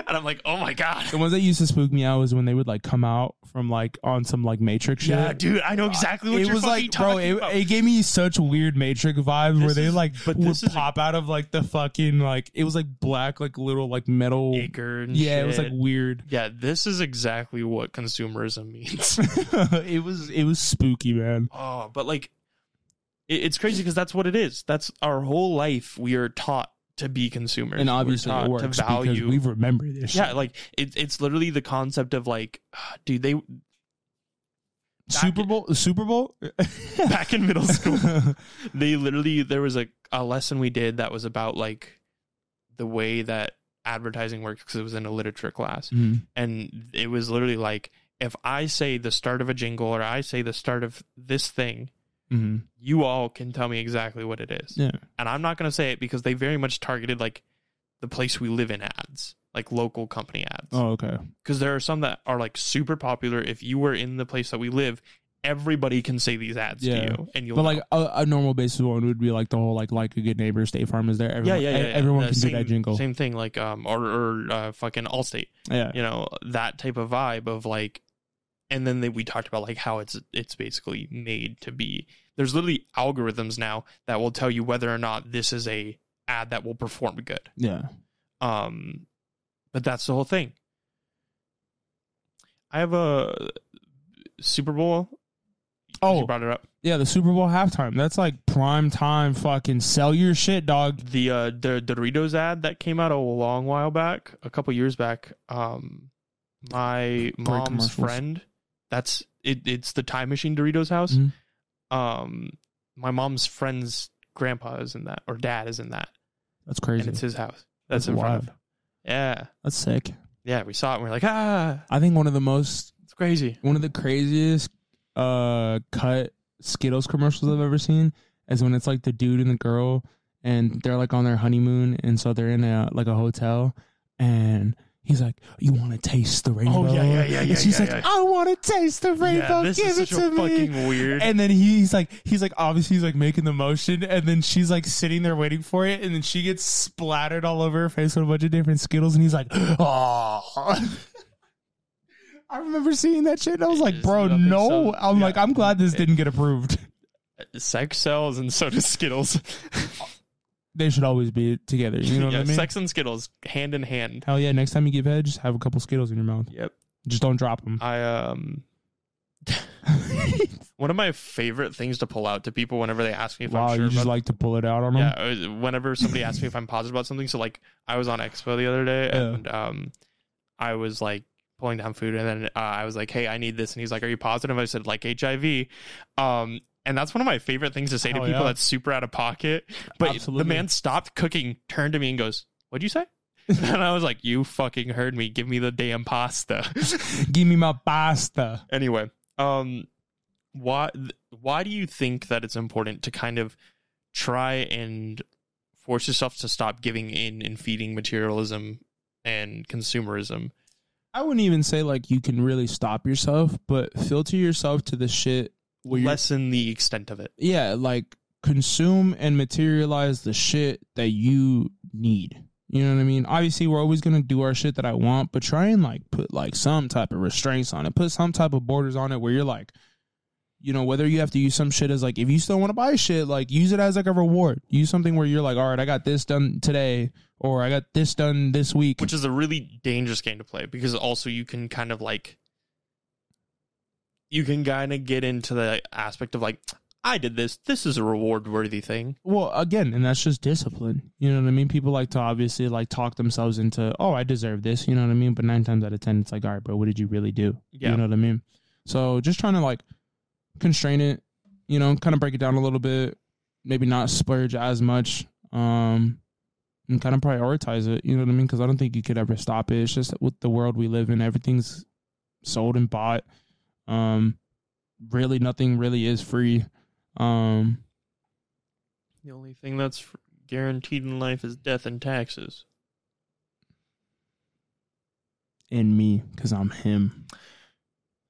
I'm like, "Oh my god." The ones that used to spook me out was when they would like come out from like on some like Matrix shit. Yeah, dude, I know exactly what it you're was like, bro, it, about. it gave me such weird Matrix vibes where This they is- like but would this is a- pop out of like the fucking like it was like black like little like metal. Acre and Yeah, it was like weird. yeah, this is exactly what consumerism means. it was it was spooky, man. oh, but like, it, it's crazy because that's what it is. That's our whole life. We are taught to be consumers, And obviously it works to value. because we remember this. yeah, shit. like it, it's literally the concept of like, dude, they Super Bowl, Super Bowl. back in middle school, they literally there was a, a lesson we did that was about like the way that advertising works because it was in a literature class Mhm. and it was literally like if i say the start of a jingle or i say the start of this thing Mhm. you all can tell me exactly what it is Yeah. and i'm not going to say it because they very much targeted like the place we live in ads like local company ads Oh, okay. because there are some that are like super popular if you were in the place that we live everybody can say these ads Yeah. to you and you'll But know. like a, a normal basis one would be like the whole like like a good neighbor, State Farm is there. Everyone, yeah, yeah, yeah. Everyone can same, do that jingle. Same thing, like um, or or uh, fucking Allstate. Yeah. You know that type of vibe of like, and then they, we talked about like how it's it's basically made to be. There's literally algorithms now that will tell you whether or not this is a ad that will perform good. Yeah. Um, but that's the whole thing. I have a Super bowl Oh. you brought it up. Yeah, the Super Bowl halftime. That's like prime time fucking sell your shit, dog. the uh the Doritos ad that came out a long while back, a couple years back. Um, my mom's friend, that's it. It's the Time Machine Doritos house. Mhm. Um, my mom's friend's grandpa is in that, or dad is in that, That's and crazy. it's his house. That's That's, in front of. Yeah, That's sick. yeah. We saw it. and We are like, ah, I think one of the most it's crazy. one of the craziest uh cut Skittles commercials I've ever seen is when it's like the dude and the girl and they're like on their honeymoon and so they're in a like a hotel and he's like, You wanna taste the rainbow? Oh, yeah, yeah, yeah, And yeah, she's yeah, like, yeah. I wanna taste the rainbow, yeah, this give is it such to a me. fucking weird. And then he's like, he's like, obviously he's like making the motion, and then she's like sitting there waiting for it, and then she gets splattered all over her face with a bunch of different Skittles, and he's like, oh. I remember seeing that shit, and I was like, bro, nothing no. so- I'm yeah. like, I'm glad this didn't get approved. sex sells, and so does Skittles. They should always be together. You know what yeah, I mean? sex and Skittles hand in hand. Hell yeah! Next time you give head, just have a couple Skittles in your mouth. Yep. Just don't drop them. I um One of my favorite things to pull out to people whenever they ask me if wow, I'm sure you just about like to pull it out on them. yeah, whenever somebody asks me if I'm positive about something. So like I was on Expo the other day Yeah. and um I was like pulling down food and then uh, I was like, "Hey, I need this." And he's like, "Are you positive?" I said, "Like HIV." Um and that's one of my favorite things to say to people yeah. that's super out of pocket. But Absolutely. the man stopped cooking, turned to me and goes, "What'd you say?" and I was like, "You fucking heard me. Give me the damn pasta." Give me my pasta. anyway, um, why why do you think that it's important to kind of try and force yourself to stop giving in and feeding materialism and consumerism? I wouldn't even say like you can really stop yourself, but filter yourself to the shit where Lessen the extent of it. yeah, like consume and materialize the shit that you need. You know what I mean? Obviously, we're always gonna do our shit that I want, but try and like put like some type of restraints on it. Put some type of borders on it where you're like, you know, whether you have to use some shit as like if you still want to buy shit, like use it as like a reward. Use something where you're like, all right, I got this done today, or I got this done this week. which is a really dangerous game to play because also you can kind of like you can kind of get into the aspect of like I did this. This is a reward worthy thing. Well, again, and that's just discipline. You know what I mean? People like to obviously like talk themselves into, oh, I deserve this. You know what I mean? But nine times out of ten, it's like, all right, bro, what did you really do? Yeah. You know what I mean? So just trying to like constrain it, you know, kind of break it down a little bit, maybe not splurge as much, um, and kind of prioritize it. You know what I mean? Because I don't think you could ever stop it. It's just with the world we live in, everything's sold and bought. Um, really, nothing really is free. Um, The only thing that's guaranteed in life is death and taxes. in me, because I'm him.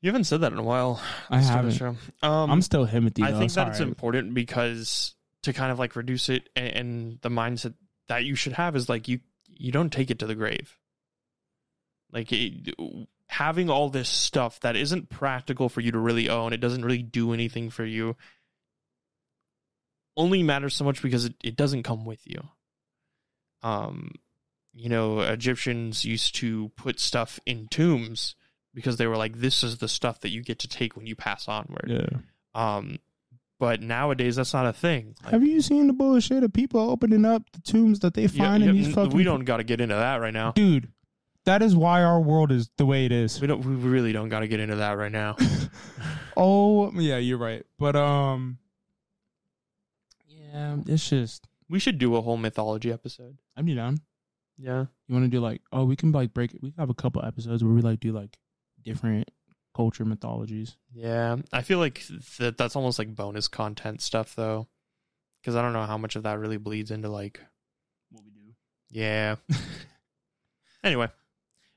You haven't said that in a while. I This sort of haven't. Um, I'm still Timothy. I though, think it's that it's important because to kind of like reduce it and, and the mindset that you should have is like you you don't take it to the grave. Like it, having all this stuff that isn't practical for you to really own, it doesn't really do anything for you. Only matters so much because it, it doesn't come with you. Um, you know, Egyptians used to put stuff in tombs because they were like, "This is the stuff that you get to take when you pass onward." Yeah. Um, but nowadays that's not a thing. Like, Have you seen the bullshit of people opening up the tombs that they find yeah, in these fucking? we don't got to get into that right now. dude. That is why our world is the way it is. We don't. We really don't got to get into that right now. Oh yeah, you're right. But um, yeah, it's just we should do a whole mythology episode. I'm you down. Yeah. You want to do like oh we can like break it. We have a couple episodes where we like do like different culture mythologies. Yeah, I feel like that that's almost like bonus content stuff though, because I don't know how much of that really bleeds into like What we do. yeah. anyway,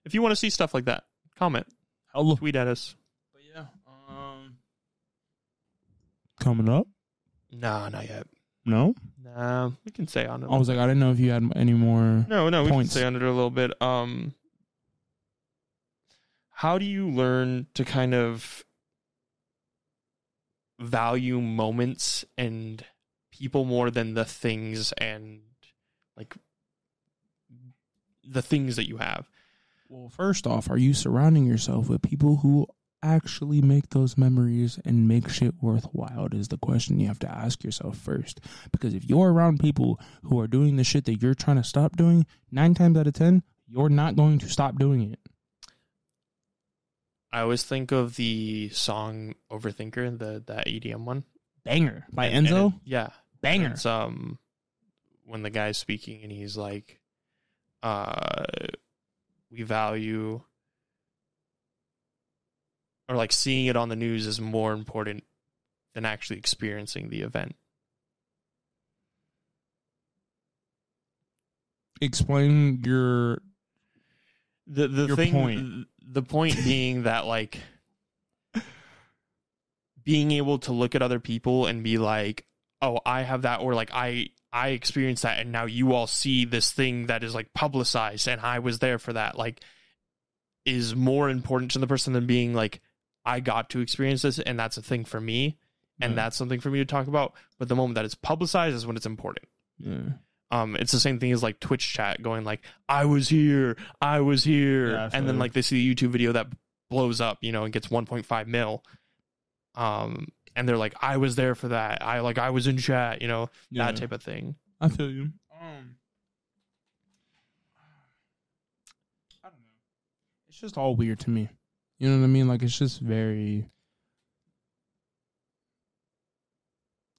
if you want to see stuff like that, comment, Hello. tweet at us. But yeah, um, coming up. Nah, not yet. No, Nah, we can say on it. I was like I didn't know if you had any more. No, no, we Points. can stay under it a little bit. Um, how do you learn to kind of value moments and people more than the things and like the things that you have? Well, first off, are you surrounding yourself with people who actually make those memories and make shit worthwhile? Is the question you have to ask yourself first. Because if you're around people who are doing the shit that you're trying to stop doing, nine times out of ten, you're not going to stop doing it. I always think of the song "Overthinker," the that EDM one Banger by And- and INZO. it- yeah, Banger. It's um when the guy's speaking and he's like, uh we value or like seeing it on the news is more important than actually experiencing the event. Explain your The the Your thing point. the point being that like being able to look at other people and be like, "Oh, I have that," or like, "I I experienced that," and now you all see this thing that is like publicized, and I was there for that. Like, is more important to the person than being like, "I got to experience this," and that's a thing for me, and Yeah. that's something for me to talk about. But the moment that it's publicized is when it's important. yeah. Um, it's the same thing as like Twitch chat going like, I was here, I was here, Yeah, and then like they see the YouTube video that blows up, you know, and gets 1.5 mil. um and they're like i was there for that i like i was in chat you know Yeah. that type of thing I feel you. Um, I don't know. It's just all weird to me. You know what I mean? Like it's just very.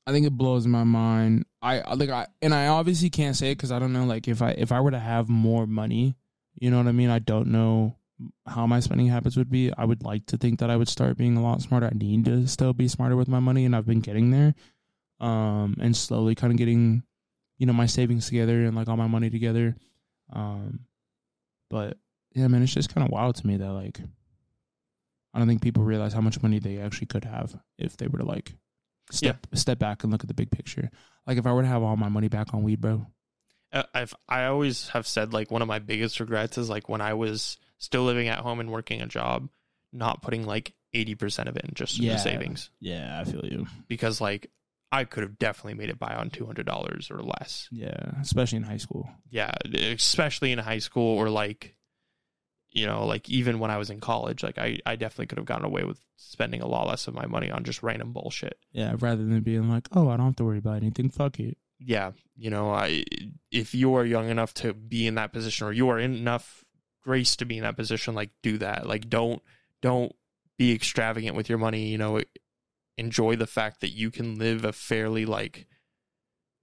I think it blows my mind. I I- like I and I obviously can't say it because I don't know. Like if I if I were to have more money, you know what I mean. I don't know how my spending habits would be. I would like to think that I would start being a lot smarter. I need to still be smarter with my money, and I've been getting there. Um, and slowly kind of getting you know my savings together and like all my money together um but yeah man it's just kind of wild to me that like i don't think people realize how much money they actually could have if they were to like step step back and look at the big picture like if i were to have all my money back on weed bro Uh, I've I always have said like one of my biggest regrets is like when I was still living at home and working a job, not putting like eighty percent of it in just Yeah. into savings yeah i feel you because like I could have definitely made it by on two hundred dollars or less. yeah especially in high school Yeah, especially in high school or like, you know, like even when I was in college, like I I definitely could have gotten away with spending a lot less of my money on just random bullshit. yeah rather than being like oh i don't have to worry about anything fuck it yeah, you know, I if you are young enough to be in that position or you are in enough grace to be in that position, like do that. Like don't don't be extravagant with your money, you know, enjoy the fact that you can live a fairly like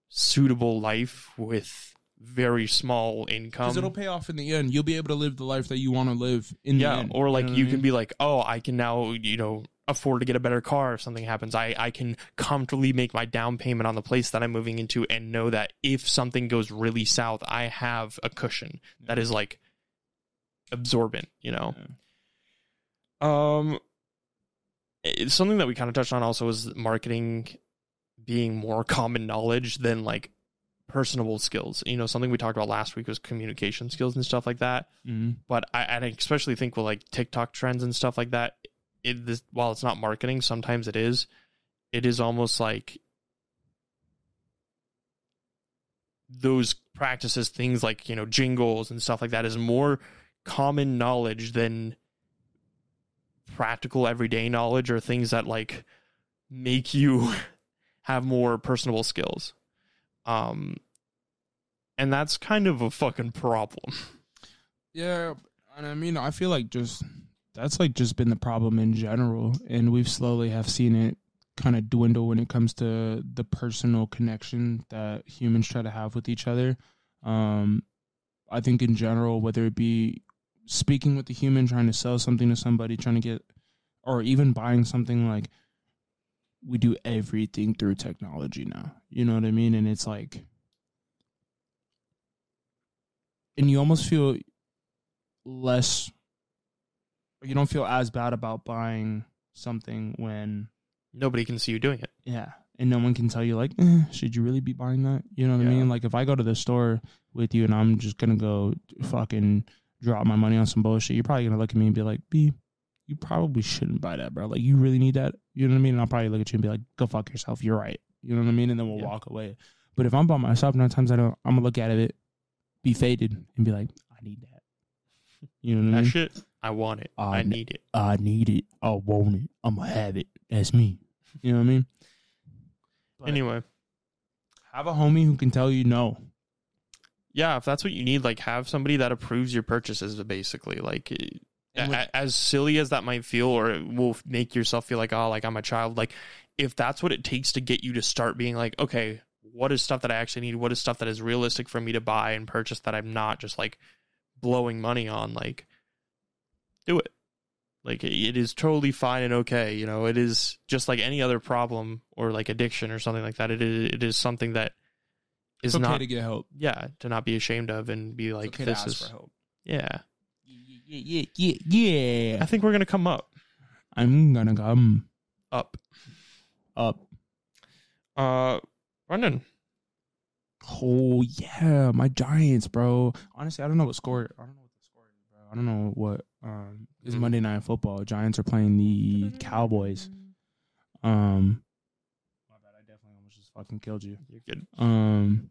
suitable life with very small income. because it'll pay off in the end you'll be able to live the life that you want to live in the yeah, end or like know you can mean? be like, "Oh, I can now, you know, afford to get a better car if something happens. I I can comfortably make my down payment on the place that I'm moving into and know that if something goes really south, I have a cushion that is like absorbent, you know. Um it's something that we kind of touched on also is marketing being more common knowledge than like personable skills. You know, something we talked about last week was communication skills and stuff like that Mhm. but I, I especially think with like TikTok trends and stuff like that, it this, while it's not marketing, sometimes it is. It is almost like those practices, things like you know jingles and stuff like that, is more common knowledge than practical everyday knowledge or things that like make you have more personable skills. Um, and that's kind of a fucking problem. Yeah, and I mean, I feel like just that's like just been the problem in general, and we've slowly have seen it kind of dwindle when it comes to the personal connection that humans try to have with each other. Um, I think in general, whether it be speaking with the human, trying to sell something to somebody, trying to get, or even buying something like we do everything through technology now. You know what I mean? And it's like, and you almost feel less, you don't feel as bad about buying something when, Nobody can see you doing it. yeah, and no one can tell you like, eh, should you really be buying that? You know what I mean? Like if I go to the store with you and I'm just gonna go fucking drop my money on some bullshit, you're probably gonna look at me and be like, B, you probably shouldn't buy that, bro. Like you really need that. You know what I mean? And I'll probably look at you and be like, go fuck yourself. You're right. You know what I mean? And then we'll Yeah. walk away. But if I'm by myself, nine times I don't, I'm gonna look at it, be faded, and be like, I need that. You know what I That mean? shit, I want it. I, I need it. I need it. I want it. I'm gonna have it. That's me. You know what I mean? But Anyway, have a homie who can tell you no. Yeah, if that's what you need, like have somebody that approves your purchases. Basically, like eh, with- as silly as that might feel, or it will make yourself feel like, oh, like I'm a child. Like if that's what it takes to get you to start being like, okay, what is stuff that I actually need? What is stuff that is realistic for me to buy and purchase that I'm not just like blowing money on? Like, do it. Like it is totally fine and okay. You know, it is just like any other problem or like addiction or something like that. It is it is something that is It's okay not to get help. yeah to not be ashamed of and be like okay this is for help. yeah. Yeah, yeah, yeah, I think we're gonna come up I'm gonna come up. up. Uh, Brendan, Oh yeah, my Giants, bro. Honestly, I don't know what score. I don't know what the score is, bro. I don't know what. Um, it's Mhm. Monday Night Football. Giants are playing the Cowboys. Um, my bad. I definitely almost just fucking killed you. you're good. Um,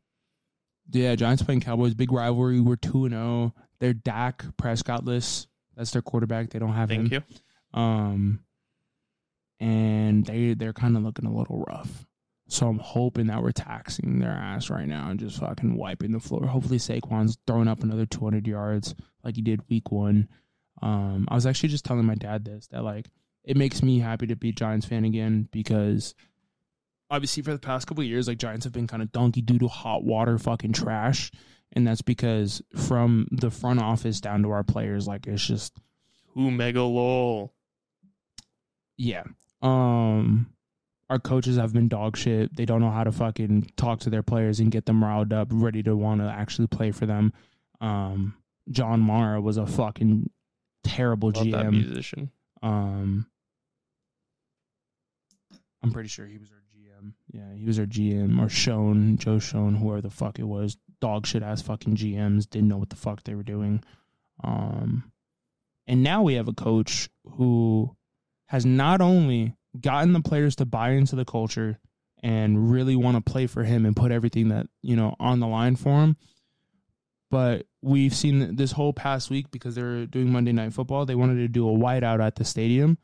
yeah, Giants playing Cowboys. Big rivalry. We're two and zero. They're Dak Prescottless. That's their quarterback. They don't have Thank him. you. Um, and they they're kind of looking a little rough. So I'm hoping that we're taxing their ass right now and just fucking wiping the floor. Hopefully Saquon's throwing up another 200 yards like he did week one. Um, I was actually just telling my dad this that like it makes me happy to be a Giants fan again because obviously for the past couple years like Giants have been kind of donkey doodle hot water fucking trash, and that's because from the front office down to our players like it's just Who mega lol. yeah. Um our coaches have been dog shit. They don't know how to fucking talk to their players and get them riled up, ready to want to actually play for them. Um John Mara was a fucking terrible Love GM. musician. Um I'm pretty sure he was. Yeah, he was our GM or Schoen, Joe Schoen, whoever the fuck it was. Dog shit ass fucking GMs didn't know what the fuck they were doing. Um and now we have a coach who has not only gotten the players to buy into the culture and really want to play for him and put everything that, you know, on the line for him, but we've seen this whole past week because they're doing Monday Night Football. They wanted to do a whiteout at the stadium.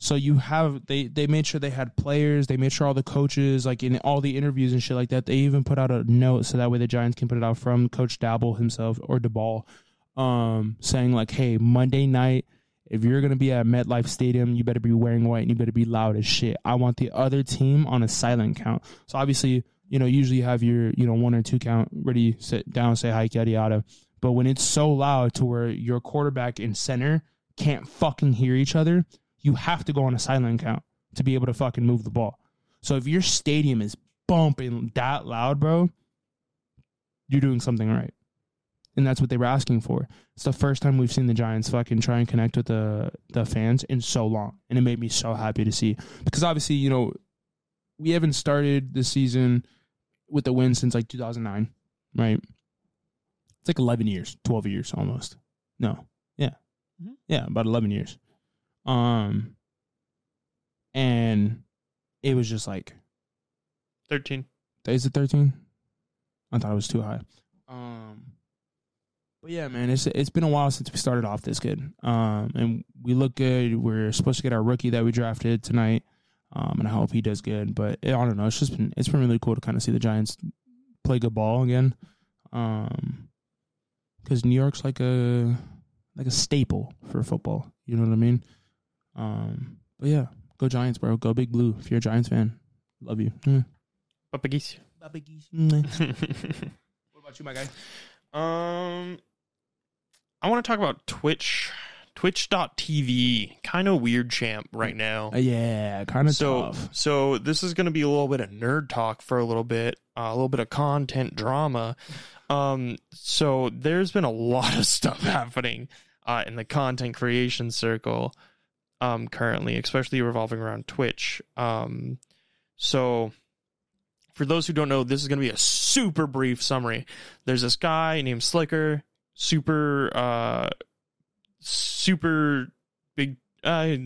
So you have they they made sure they had players. They made sure all the coaches, like in all the interviews and shit like that, they even put out a note so that way the Giants can put it out from Coach Dabble himself or DeBall, um, saying like, "Hey, Monday night, if you're gonna be at MetLife Stadium, you better be wearing white and you better be loud as shit. I want the other team on a silent count. So obviously, you know, usually you have your you know one or two count ready, sit down, say hi, yada yada. But when it's so loud to where your quarterback and center can't fucking hear each other, you have to go on a silent count to be able to fucking move the ball. So if your stadium is bumping that loud, bro, you're doing something right. And that's what they were asking for. It's the first time we've seen the Giants fucking try and connect with the the fans in so long. And it made me so happy to see. Because obviously, you know, we haven't started the season with the win since like 2009, right? It's like 11 years, 12 years almost. No. Yeah. Mhm. Yeah, about 11 years. Um and it was just like Thirteen. is it 13? I thought it was too high. Um but yeah, man, it's it's been a while since we started off this good. Um and we look good. We're supposed to get our rookie that we drafted tonight. Um and I hope he does good, but I don't know, it's just been it's been really cool to kind of see the Giants play good ball again. Um cuz New York's like a like a staple for football. You know what I mean? Um, but yeah, go Giants, bro. Go Big Blue. If you're a Giants fan, love you. Mm. Papagis. Mm. What about you, my guy? Um, I want to talk about Twitch, Twitch.tv. Kind of weird champ right now. Uh, yeah, kind of so, tough. so this is going to be a little bit of nerd talk for a little bit, uh, a little bit of content drama. Um, so there's been a lot of stuff happening uh, in the content creation circle um, currently, especially revolving around Twitch. Um, so for those who don't know, this is going to be a super brief summary. There's this guy named Sliker, super, uh, super big, uh,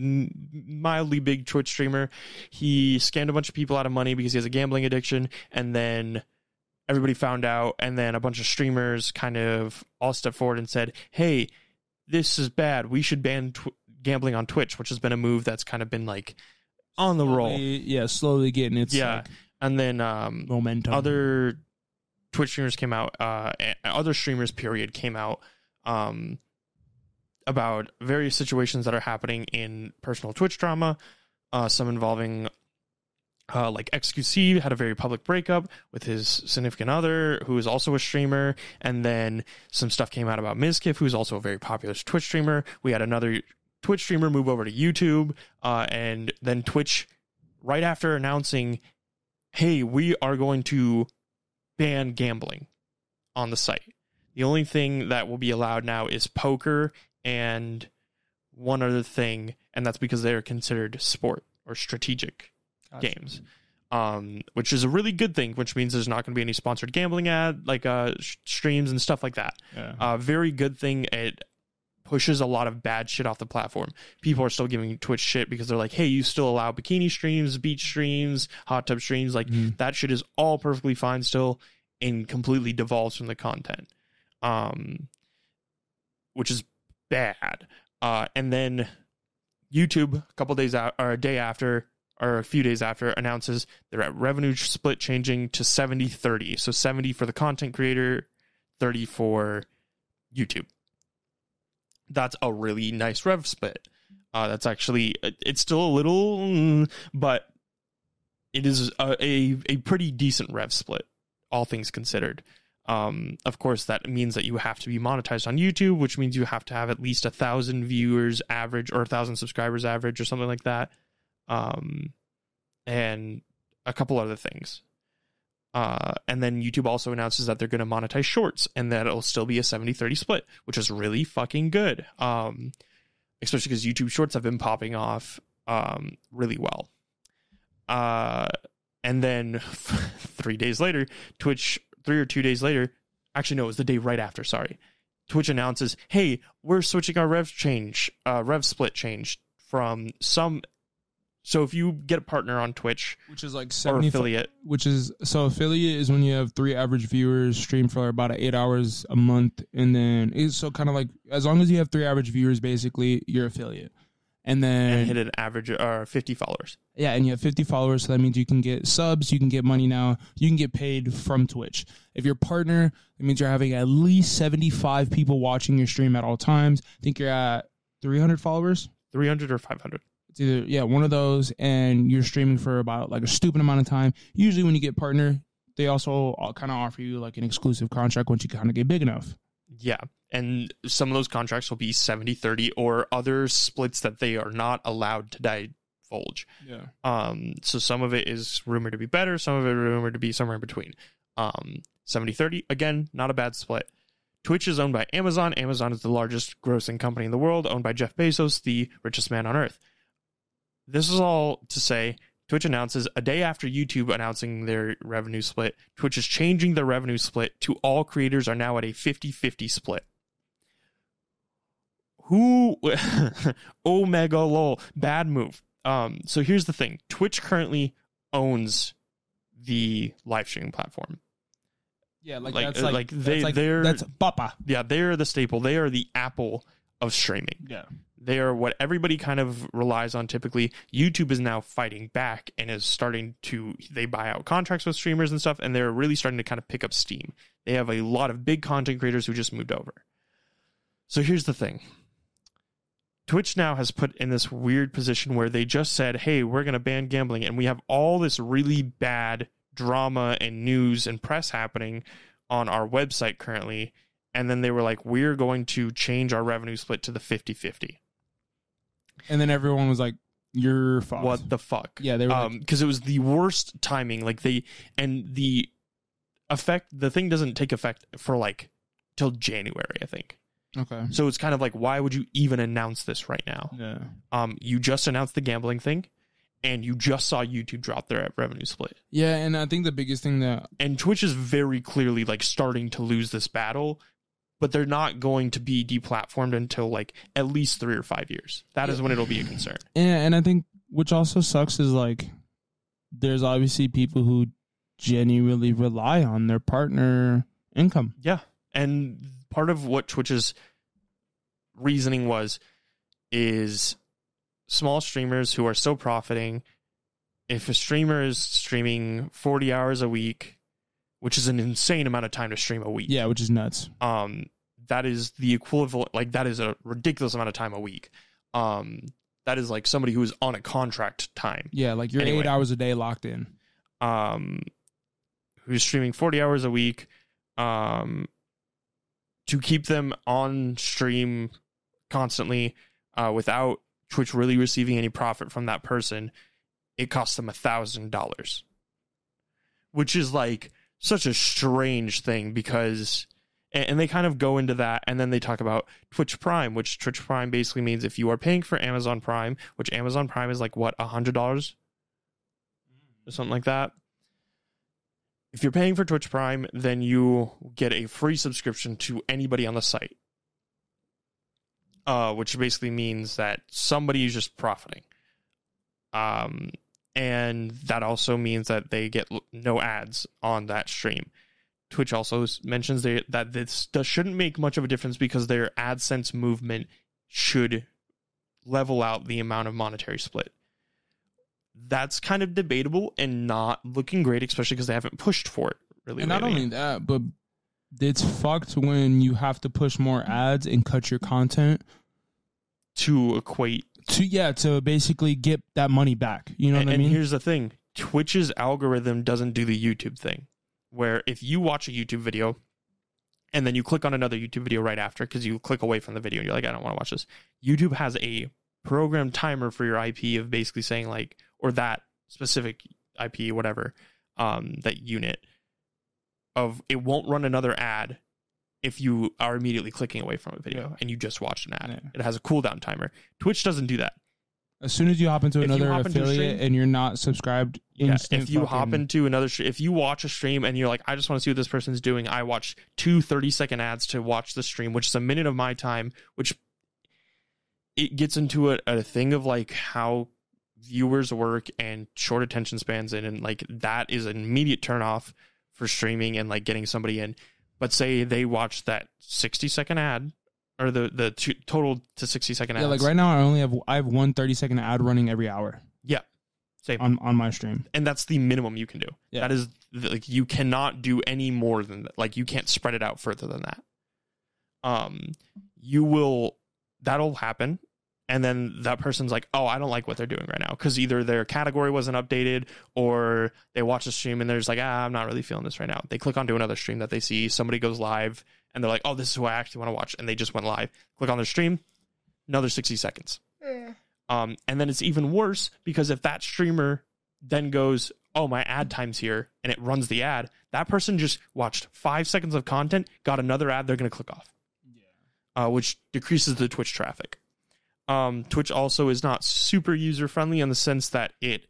mildly big Twitch streamer. He scammed a bunch of people out of money because he has a gambling addiction, and then everybody found out, and then a bunch of streamers kind of all stepped forward and said, "Hey, this is bad. We should ban gambling on Twitch," which has been a move that's kind of been like on the roll. Yeah, slowly getting its Yeah. like, And then um, momentum. other Twitch streamers came out, uh, other streamers, period, came out um, about various situations that are happening in personal Twitch drama. Uh, some involving, uh, like XQC had a very public breakup with his significant other, who is also a streamer, and then some stuff came out about Mizkif, who's also a very popular Twitch streamer. We had another Twitch streamer move over to YouTube, uh, and then Twitch, right after announcing hey, we are going to ban gambling on the site. The only thing that will be allowed now is poker and one other thing, and that's because they are considered sport or strategic Gotcha. games. Um, which is a really good thing, which means there's not going to be any sponsored gambling ad like uh sh- streams and stuff like that. Yeah. Uh, very good thing. It pushes a lot of bad shit off the platform. People are still giving Twitch shit because they're like, hey, you still allow bikini streams, beach streams, hot tub streams. Like Mhm. that shit is all perfectly fine still and completely devolves from the content. Um, which is bad. Uh, and then YouTube a couple days out or a day after or a few days after announces they're at revenue split changing to 70 30. So 70 for the content creator, 30 for YouTube. That's a really nice rev split. Uh, that's actually it's still a little, mm, but it is a, a, a pretty decent rev split, all things considered. Um, of course, that means that you have to be monetized on YouTube, which means you have to have at least a thousand viewers average or a thousand subscribers average or something like that. Um, and a couple other things. Uh, and then YouTube also announces that they're going to monetize shorts and that it'll still be a 70 30 split, which is really fucking good. Um, especially because YouTube shorts have been popping off um, really well. Uh, and then three days later, Twitch, three or two days later, actually, no, it was the day right after, sorry. Twitch announces, hey, we're switching our rev change, uh, rev split change from some so if you get a partner on Twitch, which is like or affiliate, which is so affiliate is when you have three average viewers stream for about eight hours a month, and then it's so kind of like as long as you have three average viewers, basically you're affiliate, and then and hit an average or 50 followers. yeah, and you have 50 followers, so that means you can get subs, you can get money now, you can get paid from Twitch. If you're a partner, it means you're having at least 75 people watching your stream at all times. I think you're at 300 followers. 300 or 500. It's either yeah one of those, and you're streaming for about like a stupid amount of time. Usually, when you get partner, they also kind of offer you like an exclusive contract once you kind of get big enough. Yeah. And some of those contracts will be 70 30 or other splits that they are not allowed to divulge. Yeah. Um, so some of it is rumored to be better, some of it rumored to be somewhere in between. Um, 70 30, again, not a bad split. Twitch is owned by Amazon. Amazon is the largest grossing company in the world, owned by Jeff Bezos, the richest man on earth. This is all to say Twitch announces a day after YouTube announcing their revenue split, Twitch is changing their revenue split to all creators are now at a 50 50 split. Who, Omega lol, bad move. Um, so here's the thing Twitch currently owns the live streaming platform. Yeah, like, Like- that's like, like that's they- like, they're- that's papa. Yeah, they are the staple, they are the Apple of streaming. Yeah. They are what everybody kind of relies on typically. Youtube is now fighting back and is starting to they buy out contracts with streamers and stuff and they're really starting to kind of pick up steam. They have a lot of big content creators who just moved over. So here's the thing. Twitch now has put in this weird position where they just said hey we're going to ban gambling and we have all this really bad drama and news and press happening on our website currently and then they were like we're going to change our revenue split to the 50-50 And then everyone was like, "You're fucked." what the fuck Yeah, they were. um because it was the worst timing like they and the effect the thing doesn't take effect for like till january i think okay. so it's kind of like why would you even announce this right now Yeah. um you just announced the gambling thing and you just saw youtube drop their revenue split Yeah, and I think the biggest thing that and twitch is very clearly like starting to lose this battle but they're not going to be deplatformed until like at least three or five years That is when it'll be a concern and, and I think which also sucks is like there's obviously people who genuinely rely on their partner income. Yeah. And part of what Twitch's reasoning was is small streamers who are still profiting. If a streamer is streaming 40 hours a week, which is an insane amount of time to stream a week, Yeah, which is nuts. um, that is the equivalent, like, that is a ridiculous amount of time a week. Um, that is like somebody who is on a contract time. Yeah, like you're Anyway. eight hours a day locked in. um, who's streaming 40 hours a week um, to keep them on stream constantly uh, without Twitch really receiving any profit from that person, it costs them a thousand dollars, which is like such a strange thing because. And and they kind of go into that, and then they talk about Twitch Prime, which Twitch Prime basically means if you are paying for Amazon Prime, which Amazon Prime is like what a hundred dollars or something like that. If you're paying for Twitch Prime, then you get a free subscription to anybody on the site. Uh, which basically means that somebody is just profiting. Um, and that also means that they get no ads on that stream. Twitch also mentions they, that this does, shouldn't make much of a difference because their AdSense movement should level out the amount of monetary split. That's kind of debatable and not looking great, especially because they haven't pushed for it really. And not only that, but it's fucked when you have to push more ads and cut your content to equate to yeah to basically get that money back. You know and, what I mean? and here's the thing Twitch's algorithm doesn't do the YouTube thing, where if you watch a YouTube video and then you click on another YouTube video right after because you click away from the video and you're like, I don't want to watch this, YouTube has a programmed timer for your IP of basically saying, like, or that specific IP, whatever, um, that unit of it won't run another ad if you are immediately clicking away from a video Yeah. and you just watched an ad. Yeah. It has a cooldown timer. Twitch doesn't do that. As soon as you hop into If another hop into a affiliate stream- and you're not subscribed, Yeah, instant if you hop fucking- into another stream, if you watch a stream and you're like, I just want to see what this person's doing, I watch two 30 second ads to watch the stream, which is a minute of my time, which it gets into a, a thing of like how viewers work and short attention spans and, and like that is an immediate turn off for streaming and like getting somebody in. But say they watch that 60 second ad or the, the two, total to 60 second ads. yeah, like right now I only have I have one 30 second ad running every hour Yeah. Same. on on my stream. and that's the minimum you can do. Yeah. That is like you cannot do any more than that. Like you can't spread it out further than that. Um, you will that'll happen, and then that person's like, "Oh, I don't like what they're doing right now," because either their category wasn't updated or they watch a stream and they're just like, "Ah, I'm not really feeling this right now." They click onto another stream that they see somebody goes live and they're like, "Oh, this is who I actually want to watch," and they just went live. Click on their stream, another sixty seconds. Um, and then it's even worse because if that streamer then goes, Oh, my ad time's here, and it runs the ad, that person just watched five seconds of content, got another ad, they're going to click off, uh, which decreases the Twitch traffic. Um, Twitch also is not super user friendly in the sense that it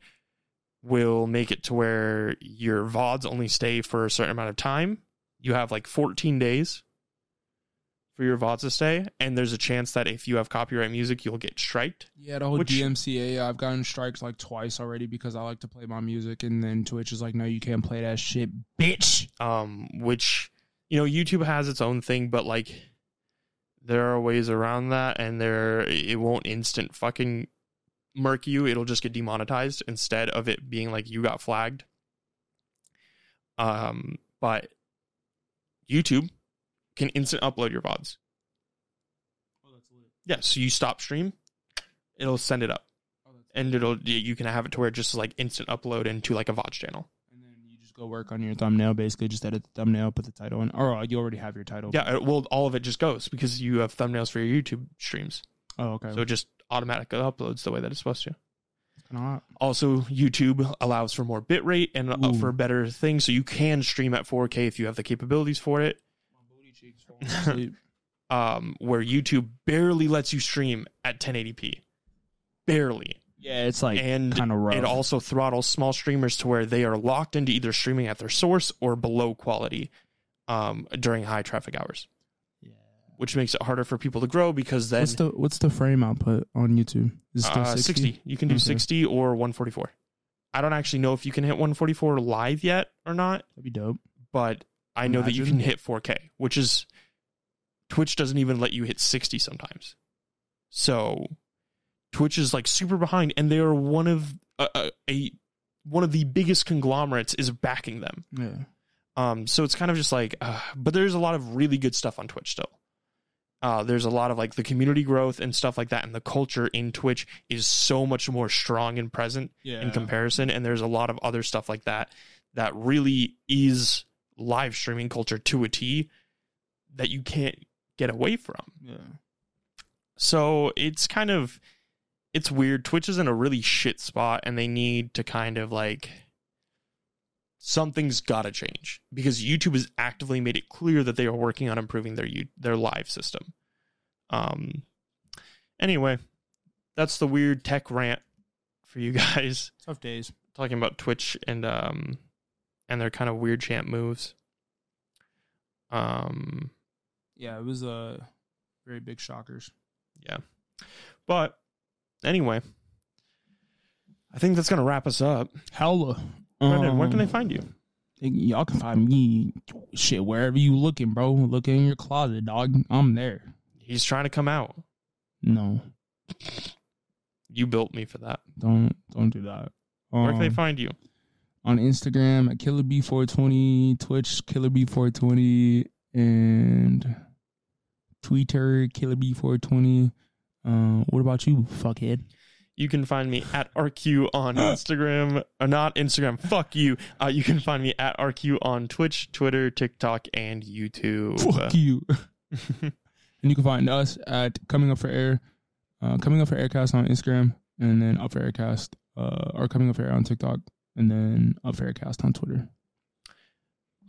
will make it to where your VODs only stay for a certain amount of time. You have like 14 days for your VODs to stay, and there's a chance that if you have copyright music, you'll get striked. Yeah, the whole Which- DMCA, I've gotten strikes like twice already because I like to play my music, and then Twitch is like, no, you can't play that shit, bitch. um, which you know YouTube has its own thing, but like there are ways around that, and there it won't instant fucking murk you. It'll just get demonetized instead of it being like you got flagged. Um, but YouTube can instant upload your vods. Oh, that's lit. Yeah, so you stop stream, it'll send it up, and it'll you can have it to where it just like instant upload into like a VOD channel. And then you just go work on your thumbnail, basically just edit the thumbnail, put the title in, or uh, you already have your title. Yeah, it- well, all of it just goes because you have thumbnails for your YouTube streams. Oh, okay. So it just automatically uploads the way that it's supposed to. Hot. Also, YouTube allows for more bitrate and uh, Ooh. for better things. So you can stream at 4K if you have the capabilities for it. Um, where YouTube barely lets you stream at 1080p. Barely. yeah, it's like and kind of rough. it also throttles small streamers to where they are locked into either streaming at their source or below quality um, during high traffic hours, yeah. which makes it harder for people to grow because then What's the what's the frame output on YouTube? Is it Uh, 60? 60. You can do Okay. 60 or 144. I don't actually know if you can hit 144 live yet or not, That'd be dope. but I know that you can hit 4K, which is Twitch doesn't even let you hit 60 sometimes. So Twitch is like super behind, and they are one of a, a, a one of the biggest conglomerates is backing them. Yeah. Um, so it's kind of just like, uh, but there's a lot of really good stuff on Twitch still. Uh, there's a lot of like the community growth and stuff like that, and the culture in Twitch is so much more strong and present Yeah. in comparison. And there's a lot of other stuff like that that really is live streaming culture to a T that you can't get away from. Yeah. So it's kind of it's weird. Twitch is in a really shit spot and they need to kind of like something's got to change because YouTube has actively made it clear that they are working on improving their their live system. Um anyway, that's the weird tech rant for you guys Tough days. talking about Twitch and um and their kind of weird champ moves. Um Yeah, it was a uh, very big shockers. Yeah. But anyway, I think that's gonna wrap us up. Hella. Brendan, where can I Um, find you? Y'all can find me shit wherever you looking, bro. Look in your closet, dog. I'm there. He's trying to come out. No. You built me for that. Don't don't do that. Where can they Um, find you? on Instagram at KillerB420, Twitch KillerB420, and Twitter KillerB420. Uh, what about you, fuckhead? You can find me at RQ on Instagram. Or not Instagram. Fuck you. Uh, you can find me at RQ on Twitch, Twitter, TikTok, and YouTube. Fuck you. and you can find us at Coming Up for Air, uh, Coming Up for Aircast on Instagram, and then Up for Aircast, uh, or Coming Up for Air on TikTok, and then Up for Aircast on Twitter.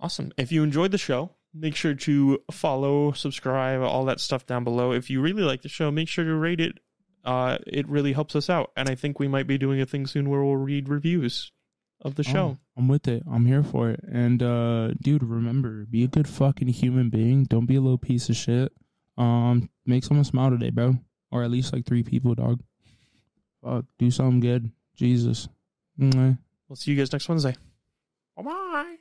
Awesome. If you enjoyed the show, make sure to follow, subscribe, all that stuff down below. If you really like the show, make sure to rate it. Uh, it really helps us out. And I think we might be doing a thing soon where we'll read reviews of the show. Oh, I'm with it. I'm here for it. And uh dude, remember, be a good fucking human being. Don't be a little piece of shit. Um, make someone smile today, bro. Or at least like three people, dog. Fuck, do something good. Jesus. Mwah. We'll see you guys next Wednesday. Bye bye.